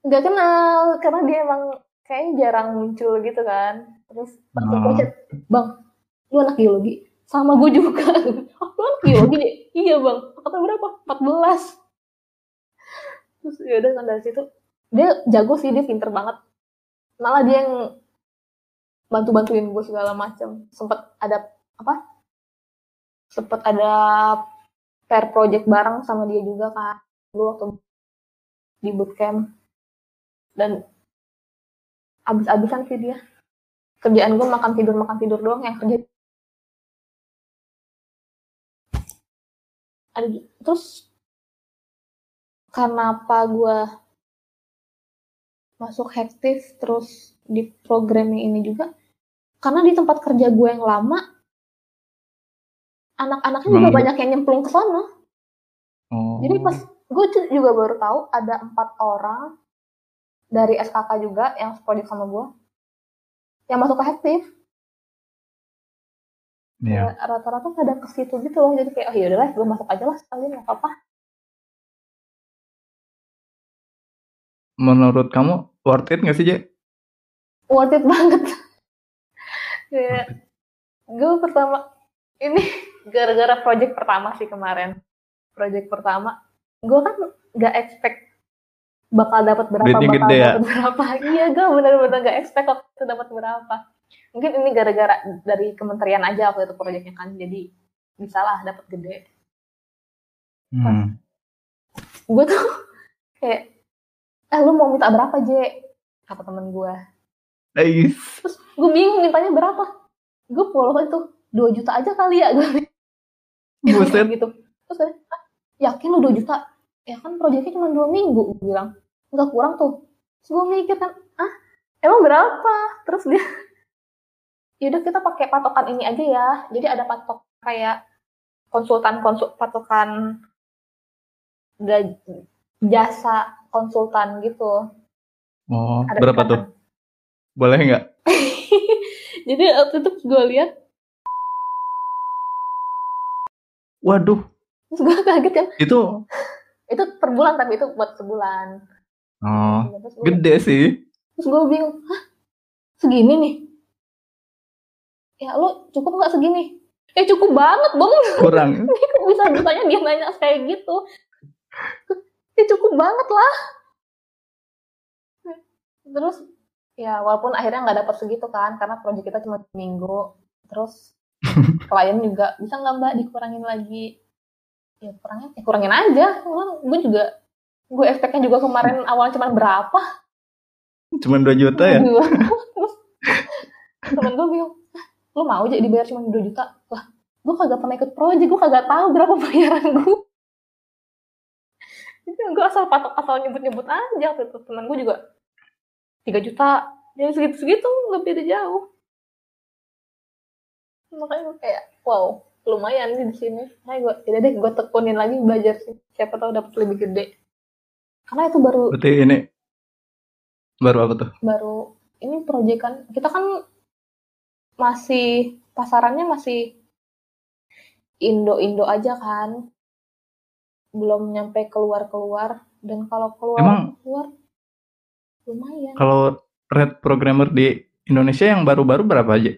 nggak kenal karena dia emang kayaknya jarang muncul gitu kan. Terus langsung Oh. chat bang lu anak geologi sama gue juga. Oh lu geologi deh iya bang. Angkatan berapa? 14 terus ya udah kan dari situ. Dia jago sih dia pinter banget. Malah dia yang bantu bantuin gue segala macam sempet ada apa? Sempet ada pair project bareng sama dia juga kan. Dulu waktu di bootcamp. Dan abis-abisan sih dia. Kerjaan gue makan tidur makan tidur doang. Yang kerja ada terus kenapa gue masuk hektif terus di programming ini juga? Karena di tempat kerja gue yang lama anak-anaknya juga banyak yang nyemplung ke sana. Oh. jadi pas gue juga baru tahu ada empat orang dari SKK juga yang project sama gue yang masuk ke hektif Ya, rata-rata pada ke situ gitu loh. Jadi kayak oh ya udahlah gue masuk aja lah sekalian nggak apa-apa. Menurut kamu worth it nggak sih, Je? worth it banget. Kayak gue pertama ini gara-gara project pertama sih kemarin. Project pertama gue kan nggak expect bakal dapat berapa Duitnya bakal gede ya? dapat berapa. Iya gue bener-bener nggak expect waktu dapat berapa mungkin ini gara-gara dari kementerian aja waktu itu proyeknya kan jadi bisa lah dapat gede. Hmm. gue tuh kayak eh lu mau minta berapa Je kata temen gue Ais. terus gue bingung mintanya berapa. Gue follow itu 2 juta aja kali ya gue Buset. gitu. Terus saya "Ah, yakin lu 2 juta? Ya kan proyeknya cuma dua minggu gue bilang. Nggak kurang tuh. Terus gue mikir kan ah emang berapa? Terus dia yaudah kita pakai patokan ini aja ya. Jadi ada patok kayak konsultan konsul patokan jasa konsultan gitu. Oh, ada berapa tuh? Boleh nggak? jadi waktu itu gue lihat Waduh, terus gue kaget ya. Itu itu per bulan tapi itu buat sebulan. Oh, terus gede sih. terus gue bingung hah? Segini nih ya lu cukup nggak segini? Ya cukup banget dong Kurang. Bisa bisanya dia nanya kayak gitu? Ya cukup banget lah. Terus ya walaupun akhirnya nggak dapat segitu kan karena proyek kita cuma minggu terus klien juga bisa nggak mbak dikurangin lagi? Ya kurangin ya kurangin aja. Gue juga gue expectnya juga kemarin awalnya cuma berapa? Cuman 2 juta ya? Dua. Terus temen gue bilang, lu mau aja dibayar cuma 2 juta? Lah, gue kagak pernah ikut project, gue kagak tahu berapa bayaran gue. Jadi gue asal patok asal nyebut-nyebut aja waktu itu. Temen gue juga 3 juta. Ya segitu-segitu, nggak beda jauh. Makanya gue kayak, wow, lumayan nih di sini. Nah, gue, ya deh, gue tekunin lagi belajar sih. Siapa tahu dapat lebih gede. Karena itu baru Berarti ini baru apa tuh? baru ini proyek kan kita kan masih pasarannya masih Indo Indo aja kan belum nyampe keluar keluar dan kalau keluar Emang- keluar lumayan Kalau red programmer di Indonesia yang baru-baru berapa aja?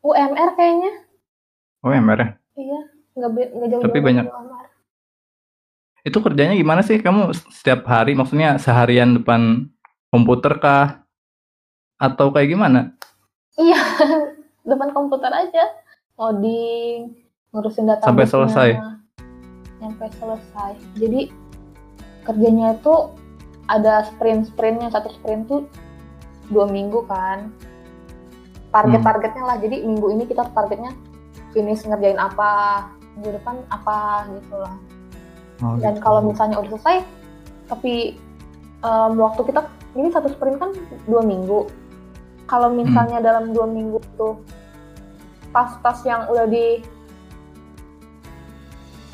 UMR kayaknya Oh, MR ya? iya nggak nggak jauh Tapi banyak. UMR Itu kerjanya gimana sih? Kamu setiap hari, maksudnya seharian depan komputer kah? Atau kayak gimana? Iya depan komputer aja. Ngoding ngurusin data Sampai selesai? sampai selesai. Jadi kerjanya itu ada sprint sprintnya. Satu sprint tuh dua minggu kan. Target targetnya lah. Jadi minggu ini kita targetnya finish ngerjain apa minggu depan apa gitu lah. Oh, dan gitu. kalau misalnya udah selesai tapi em, waktu kita ini satu sprint kan dua minggu kalau misalnya dalam dua minggu itu tas-tas yang udah di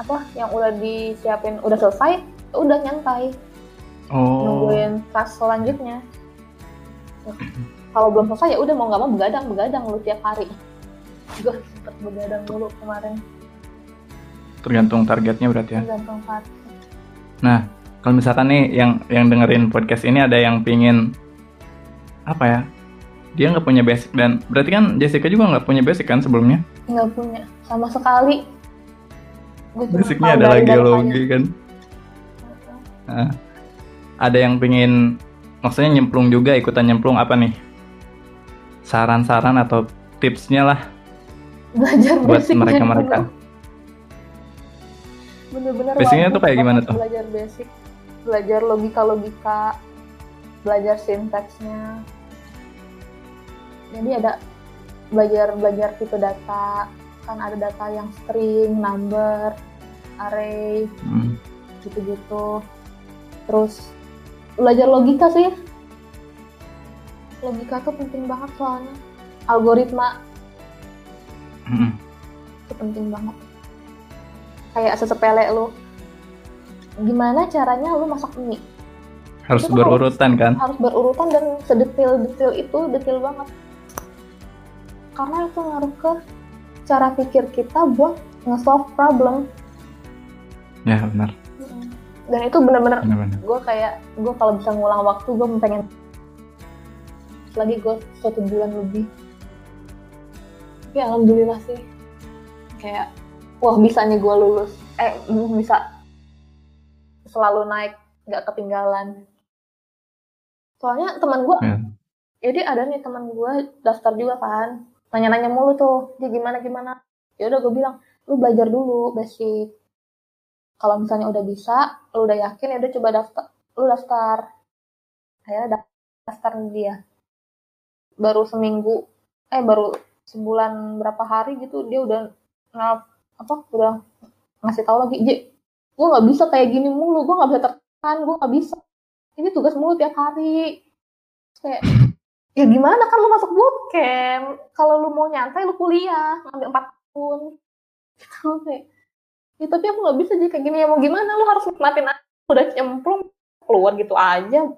apa yang udah disiapin udah selesai udah nyantai. Oh, nungguin tas selanjutnya. Kalau belum selesai ya udah mau nggak mau begadang begadang lu tiap hari. Gue sempet begadang dulu kemarin. Tergantung targetnya berarti ya. tergantung saat Kalau misalkan nih yang yang dengerin podcast ini ada yang pingin apa ya? Dia nggak punya basic dan berarti kan Jessica juga nggak punya basic kan sebelumnya? nggak punya sama sekali cuma Basicnya adalah geologi kan. Nah, ada yang pingin maksudnya nyemplung juga ikutan nyemplung apa nih? Saran-saran atau tipsnya lah belajar buat basic mereka-mereka. bener-bener Basicnya tuh kayak gimana tuh? belajar basic belajar logika-logika belajar sintaksnya jadi ada belajar belajar tipe data. Kan ada data yang string number array Hmm. gitu-gitu. Terus belajar logika sih. Logika tuh penting banget soalnya. Algoritma. Hmm. itu penting banget. Kayak sesepele lu. Gimana caranya lu masak mie? Harus Itu berurutan kan? harus berurutan dan sedetail-detail itu detail banget karena itu ngaruh ke cara pikir kita buat nge-solve problem. Ya benar, dan itu bener-bener benar-benar. gue kayak gue kalau bisa ngulang waktu gue pengen lagi gue satu bulan lebih. Tapi alhamdulillah sih. Kayak wah bisanya gue lulus. Eh bisa selalu naik nggak ketinggalan. Soalnya teman gue Ya. jadi ada nih teman gue daftar juga kan nanya-nanya mulu tuh dia gimana gimana? Ya udah gue bilang lu belajar dulu basic. Kalau misalnya udah bisa lu udah yakin ya udah coba daftar lu daftar. Akhirnya da- daftar dia. Baru seminggu eh baru sebulan berapa hari gitu dia udah nggak apa udah ngasih tahu lagi J gue nggak bisa kayak gini mulu gue nggak bisa tertahan gue nggak bisa. Ini tugas mulu tiap hari. Kayak ya gimana? Kan lu masuk bootcamp. Kalau lu mau nyantai lu kuliah. Ngambil empat tahun. Gitu kayak ya tapi aku nggak bisa jadi kayak gini. Ya mau gimana? Lu harus nikmatin udah cemplung keluar gitu aja.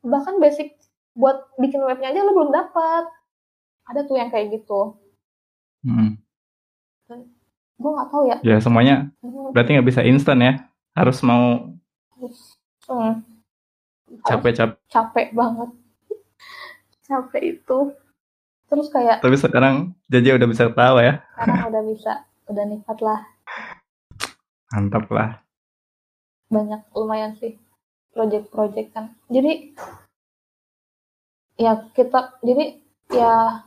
Bahkan basic buat bikin webnya aja lu belum dapat ada tuh yang kayak gitu. Hmm. gue nggak tahu ya. Ya semuanya berarti nggak bisa instan ya. Harus mau Hmm, capek-capek. capek banget capek itu terus kayak Tapi sekarang Jaja udah bisa tahu ya. sekarang udah bisa udah nikmat lah Mantap lah. banyak lumayan sih project-project kan jadi ya kita jadi ya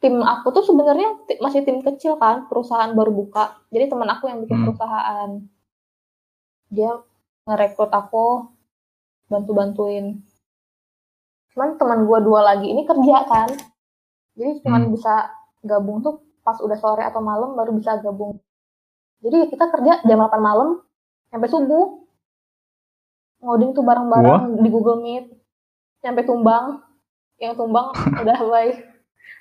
tim aku tuh sebenarnya masih tim kecil kan perusahaan baru buka jadi teman aku yang bikin Hmm. perusahaan dia ngerekrut aku bantu-bantuin cuman teman gue dua lagi ini kerja kan. Jadi cuman Hmm. bisa gabung tuh pas udah sore atau malam baru bisa gabung. Jadi kita kerja jam 8 malam sampai subuh. Ngoding tuh bareng-bareng di Google Meet. Sampai tumbang. Yang tumbang udah bye.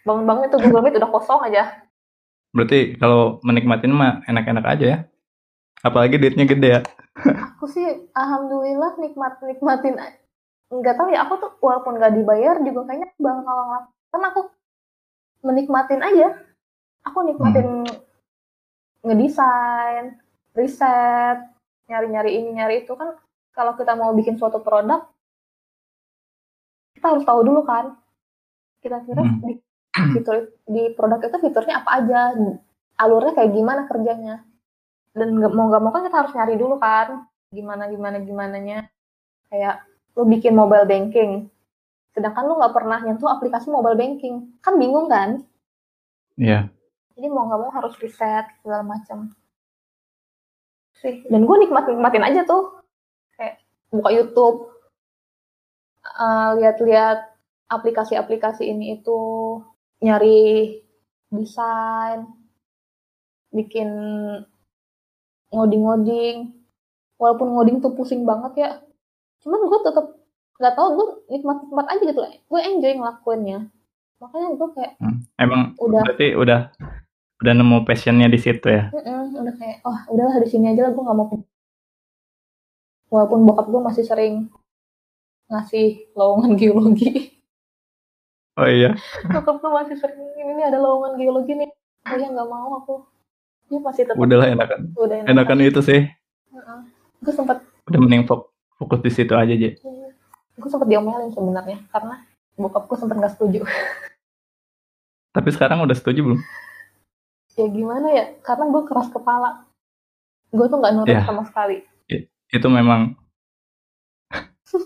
Bangun-bangun itu Google Meet udah kosong aja. Berarti kalau menikmatin mah enak-enak aja ya. Apalagi duitnya gede ya. aku sih alhamdulillah nikmat nikmatin nggak tahu ya aku tuh walaupun nggak dibayar juga kayaknya bakal ngelakuin karena aku menikmatin aja. Aku nikmatin ngedesain riset nyari-nyari ini nyari itu. Kan kalau kita mau bikin suatu produk kita harus tahu dulu kan kita kira Hmm. di fitur di produk itu fiturnya apa aja alurnya kayak gimana kerjanya. Dan nggak mau nggak mau kan kita harus nyari dulu kan gimana gimana gimananya. Kayak lu bikin mobile banking. Sedangkan lu nggak pernah nyentuh aplikasi mobile banking. Kan bingung kan? Iya. jadi mau nggak mau harus riset segala macam. Sih dan gue nikmat nikmatin aja tuh. Kayak buka YouTube eh, lihat-lihat aplikasi-aplikasi ini itu nyari desain bikin ngoding-ngoding. Walaupun ngoding tuh pusing banget ya cuman gue tetap nggak tahu gue nikmat-nikmat aja gitu gue enjoy ngelakuinnya makanya gue kayak Hmm. Emang udah berarti udah udah nemu passionnya di situ ya. Mm-mm, udah kayak oh udahlah di sini aja lah gue nggak mau walaupun bokap gue masih sering ngasih lowongan geologi Oh iya. bokap gue masih sering ini ada lowongan geologi nih oh ya nggak mau aku dia masih tetap Udahlah enakan. udah enak Enakan itu sih. gue sempat Udah mending fok- fokus di situ aja, Je. gue sempat diomelin sebenarnya karena bokap gue sempat nggak setuju Tapi sekarang udah setuju belum? ya gimana ya karena gue keras kepala gue tuh nggak nurut Ya. sama sekali Itu memang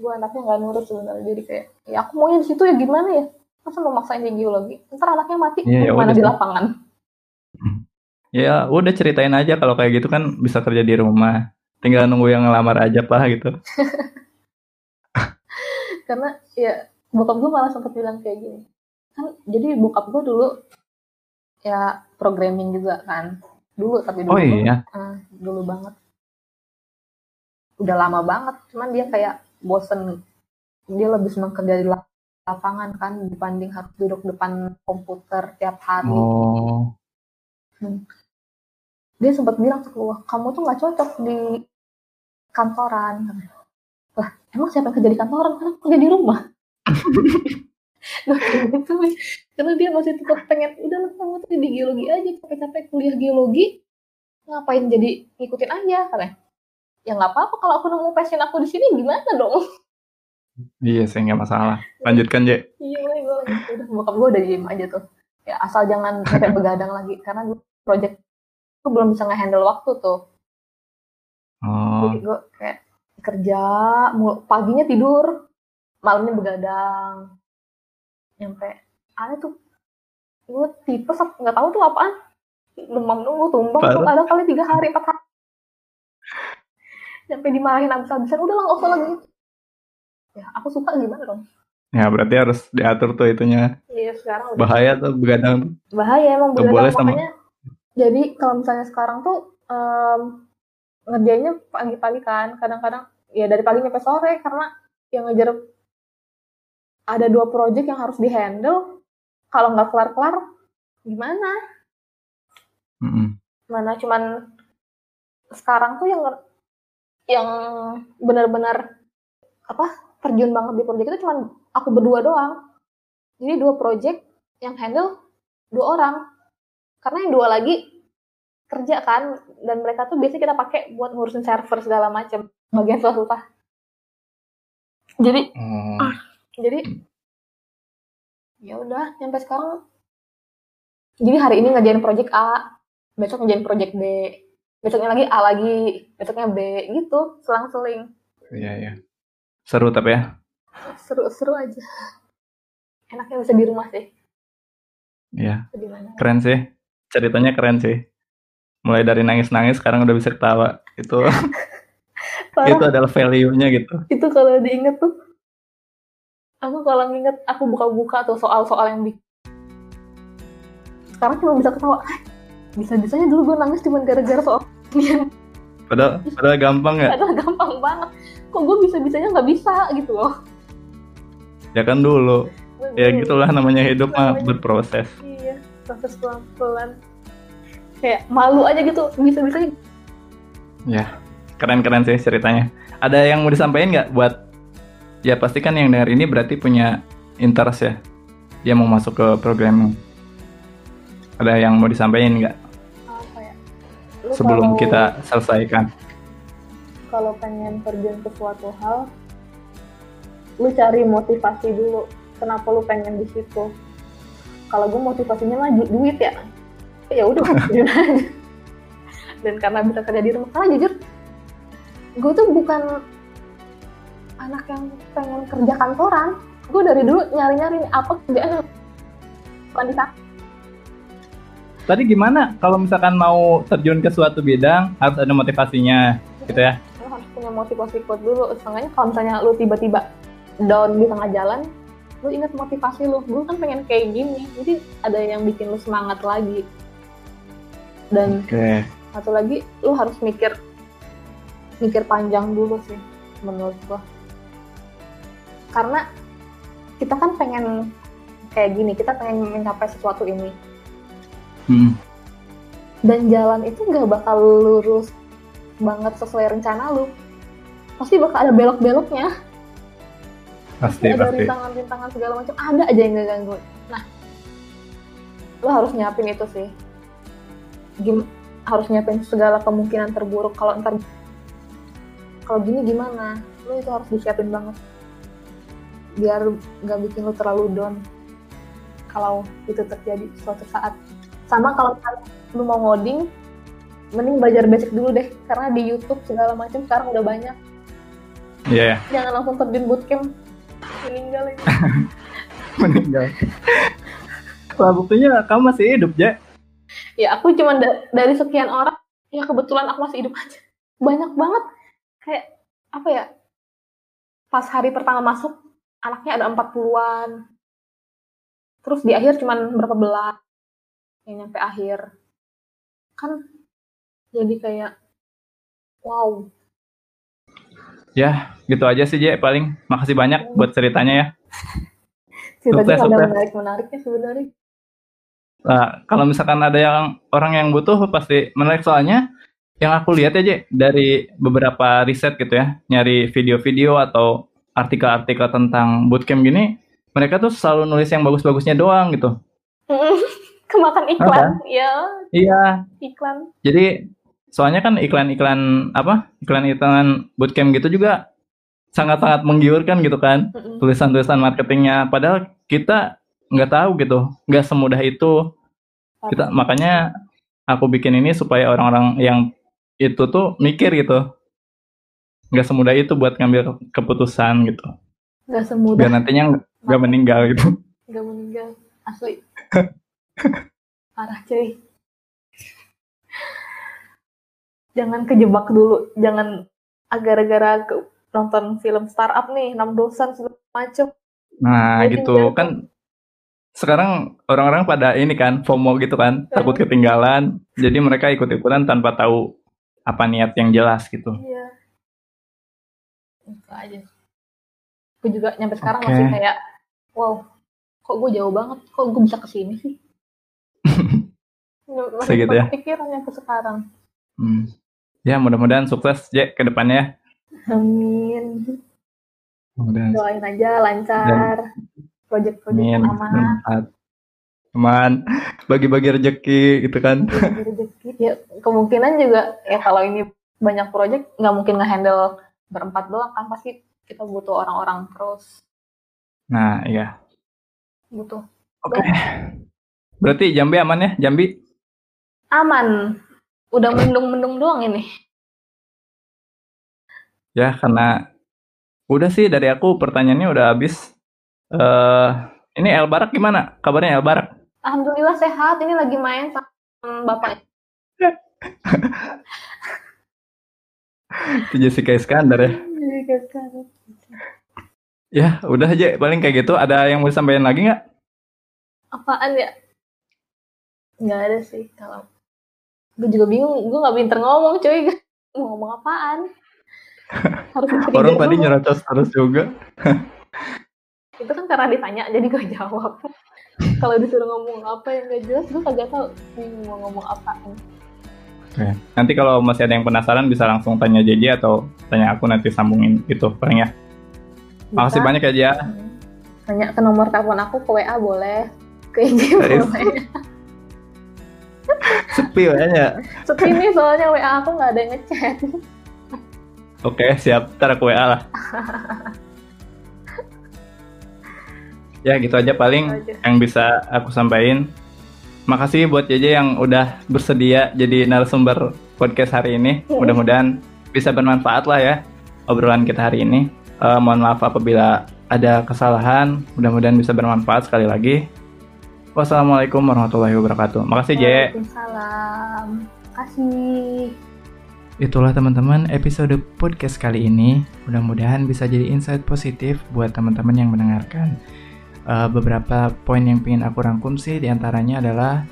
gue anaknya nggak nurut sebenarnya jadi kayak ya aku maunya di situ ya gimana ya masa mau maksain di geologi ntar anaknya mati Iya, ya udah di lapangan ya udah ceritain aja kalau kayak gitu kan bisa kerja di rumah. Tinggal nunggu yang ngelamar aja pak gitu. karena ya bokap gue malah sempat bilang kayak gini. Kan jadi bokap gue dulu ya programming juga kan. Dulu tapi dulu Oh iya. eh, dulu banget. Udah lama banget cuman dia kayak bosen. Dia lebih senang kerja di lap- lapangan kan dibanding harus duduk depan komputer tiap hari. Oh. Dia sempat bilang ke gue kamu tuh nggak cocok di kantoran. Lah emang siapa yang kerja di kantoran? Kan aku kerja di rumah. Gitu karena dia masih tetap pengen udah lah kamu tuh di geologi aja capek-capek kuliah geologi ngapain jadi ngikutin aja? Katanya. Ya nggak apa-apa kalau aku nemu passion aku di sini gimana dong? Iya sih nggak masalah. Lanjutkan Je. iya gue gue lagi udah bokap gue udah diem aja tuh. Ya asal jangan sampai begadang lagi karena gue project gue belum bisa ngehandle waktu tuh Oh. Jadi gue kayak kerja, mul- paginya tidur, malamnya begadang. Nyampe, aneh tuh, gue tipes, apa- nggak tahu tuh apaan. Demam nunggu tumbang, tuh ada kali tiga hari, empat hari. Sampai dimarahin abis-abisan, udah lah nggak usah lagi. Ya, aku suka gimana dong? Ya berarti harus diatur tuh itunya. Iya, sekarang udah Bahaya tuh begadang. tuh. bahaya emang begadang boleh sama- makanya. Jadi kalau misalnya sekarang tuh, em, ngerjainnya pagi-pagi kan, kadang-kadang ya dari pagi sampai sore karena yang ngejar ada dua project yang harus dihandle. Kalau nggak kelar-kelar gimana? Mm-mm. mana cuman sekarang tuh yang yang benar-benar apa terjun banget di project itu cuman aku berdua doang. Jadi dua project yang handle dua orang karena yang dua lagi kerja kan dan mereka tuh biasanya kita pakai buat ngurusin server segala macam bagian susah-susah jadi Oh. jadi ya udah sampai sekarang jadi hari ini ngerjain project A besok ngerjain project B besoknya lagi A lagi besoknya B gitu selang-seling Iya iya. Seru tapi ya. seru-seru aja enaknya bisa di rumah sih Iya. Keren sih. Ceritanya keren sih. mulai dari nangis-nangis sekarang udah bisa ketawa. Itu itu adalah value-nya gitu. Itu kalau diinget tuh. Aku kalau nginget aku buka-buka tuh soal-soal yang bikin sekarang cuma bisa ketawa. "Ah, bisa-bisanya dulu gue nangis cuma gara-gara soal padahal padahal gampang ya? padahal gampang banget. Kok gue bisa-bisanya nggak bisa gitu loh. Ya kan dulu. Ya gitulah namanya hidup mah berproses. Iya proses pelan-pelan. Kayak malu aja gitu bisa-bisanya. Ya keren-keren sih ceritanya. Ada yang mau disampaikan nggak buat ya pasti kan yang dengar ini berarti punya interest ya dia mau masuk ke programming. Ada yang mau disampaikan nggak? Ya? Lu sebelum kalau- kita selesaikan. Kalau pengen terjun ke suatu hal lu cari motivasi dulu kenapa lu pengen di situ kalau gue motivasinya mah du- duit ya. Ya udah aja. Dan karena bisa kerja di rumah karena jujur. Gue tuh bukan anak yang pengen kerja kantoran. Gue dari dulu nyari-nyari nih, apa kerjaan bukan di tadi gimana kalau misalkan mau terjun ke suatu bidang harus ada motivasinya gitu ya? Lu harus punya motivasi kuat dulu. Setengahnya kalau misalnya lu tiba-tiba down di tengah jalan lu ingat motivasi lu? Gue kan pengen kayak gini jadi ada yang bikin lu semangat lagi. Dan oke. satu lagi lu harus mikir mikir panjang dulu sih menurut gua. Karena kita kan pengen kayak gini kita pengen mencapai sesuatu ini. Hmm, dan jalan itu nggak bakal lurus banget sesuai rencana lu. Pasti bakal ada belok-beloknya pasti ada pasti. rintangan-rintangan segala macam ada aja yang ngeganggu. Nah lo harus nyiapin itu sih. Gim harus nyiapin segala kemungkinan terburuk. Kalau ntar kalau gini gimana? Lo itu harus disiapin banget. Biar nggak bikin lo terlalu down kalau itu terjadi suatu saat. Sama kalau lo mau ngoding mending belajar basic dulu deh. Karena di YouTube segala macam sekarang udah banyak. Iya ya jangan langsung terjun bootcamp meninggal ya. meninggal. Lah buktinya kamu masih hidup ya ya aku cuma da- dari sekian orang ya kebetulan aku masih hidup aja. Banyak banget. Kayak apa ya pas hari pertama masuk anaknya ada 40-an terus di akhir cuman berapa belas. Yang nyampe akhir. Kan jadi kayak wow ya gitu aja sih Je paling. Makasih banyak buat ceritanya ya. Ceritanya ada menarik menariknya sebenarnya. Nah, kalau misalkan ada yang orang yang butuh pasti menarik. Soalnya yang aku lihat ya Je, dari beberapa riset gitu ya, nyari video-video atau artikel-artikel tentang bootcamp gini, mereka tuh selalu nulis yang bagus-bagusnya doang gitu. kemakan iklan ya. Iya, iklan. Jadi soalnya kan iklan-iklan apa? Iklan-iklan bootcamp gitu juga sangat-sangat menggiurkan gitu kan, tulisan-tulisan marketingnya. Padahal kita nggak tahu gitu, nggak semudah itu. Kita makanya aku bikin ini supaya orang-orang yang itu tuh mikir gitu, nggak semudah itu buat ngambil keputusan gitu, nggak semudah biar nantinya nggak meninggal gitu. nggak meninggal asli parah cuy jangan kejebak dulu jangan gara-gara ke- nonton film startup nih enam dosan segala macem Nah Jadi gitu jatuh. kan sekarang orang-orang pada ini kan FOMO gitu kan, takut ketinggalan, jadi mereka ikut-ikutan tanpa tahu apa niat yang jelas gitu. iya itu aja gue juga nyampe sekarang Oke. masih kayak wow kok gue jauh banget kok gue bisa ke sini sih masih Segitu ya? kepikiran nyampe sekarang Hmm. Ya mudah-mudahan sukses Je ke depannya. amin Mudah-mudahan doain aja lancar project-project Amin. aman. Bagi-bagi rezeki gitu kan. bagi rezeki ya kemungkinan juga ya kalau ini banyak project nggak mungkin ngehandle berempat doang kan pasti kita butuh orang-orang terus Nah, iya. butuh Oke. Berarti Jambi aman ya? Jambi? aman udah mendung-mendung doang ini Ya, karena udah sih dari aku pertanyaannya udah habis. eh ini El Barak gimana? Kabarnya El Barak? alhamdulillah sehat ini lagi main sama bapaknya Itu Jessica Iskandar ya. Jessica Iskandar. Ya, udah aja paling kayak gitu. Ada yang mau disampaikan lagi nggak? Apaan ya? Nggak ada sih kalau gue juga bingung gue nggak pinter ngomong cuy mau ngomong apaan harus Orang tadi nyerocos terus juga. itu kan karena ditanya jadi gue jawab kalau disuruh ngomong apa yang gak jelas gue kagak tahu bingung mau ngomong apaan Oke. Nanti kalau masih ada yang penasaran bisa langsung tanya JJ atau tanya aku nanti sambungin itu paling ya. Makasih banyak ya Jia. Hmm. Tanya ke nomor telepon aku ke WA boleh, ke IG boleh. Sepi kayaknya. Sepi nih soalnya WA aku nggak ada yang ngechat. Oke, siap. Ntar aku WA lah. ya gitu aja paling Gitu aja. yang bisa aku sampaikan. Makasih buat JJ yang udah bersedia jadi narasumber podcast hari ini. Mudah-mudahan bisa bermanfaat lah ya obrolan kita hari ini. Eh, mohon maaf apabila ada kesalahan. Mudah-mudahan bisa bermanfaat sekali lagi. Wassalamualaikum warahmatullahi wabarakatuh. Makasih J. Waalaikumsalam. Kasih. Itulah teman-teman episode podcast kali ini. Mudah-mudahan bisa jadi insight positif buat teman-teman yang mendengarkan. Eh, beberapa poin yang ingin aku rangkum sih di antaranya adalah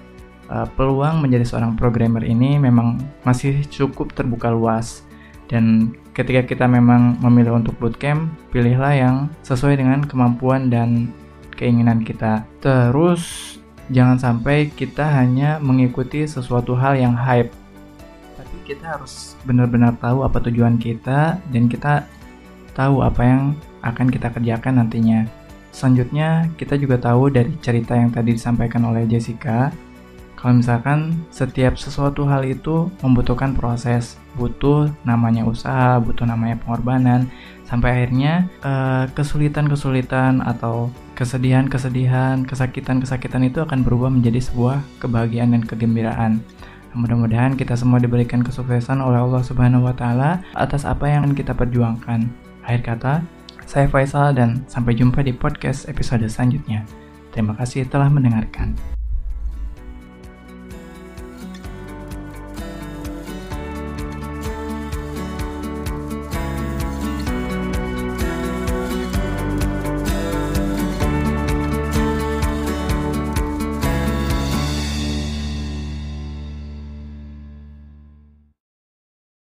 eh, peluang menjadi seorang programmer ini memang masih cukup terbuka luas. Dan ketika kita memang memilih untuk bootcamp, pilihlah yang sesuai dengan kemampuan dan keinginan kita. Terus jangan sampai kita hanya mengikuti sesuatu hal yang hype tapi kita harus benar-benar tahu apa tujuan kita dan kita tahu apa yang akan kita kerjakan nantinya. Selanjutnya, kita juga tahu dari cerita yang tadi disampaikan oleh Jessica, kalau misalkan setiap sesuatu hal itu membutuhkan proses, butuh namanya usaha, butuh namanya pengorbanan, sampai akhirnya eh, kesulitan-kesulitan atau kesedihan-kesedihan, kesakitan-kesakitan itu akan berubah menjadi sebuah kebahagiaan dan kegembiraan. Mudah-mudahan kita semua diberikan kesuksesan oleh Allah Subhanahu wa taala atas apa yang kita perjuangkan. Akhir kata, saya Faisal dan sampai jumpa di podcast episode selanjutnya. Terima kasih telah mendengarkan.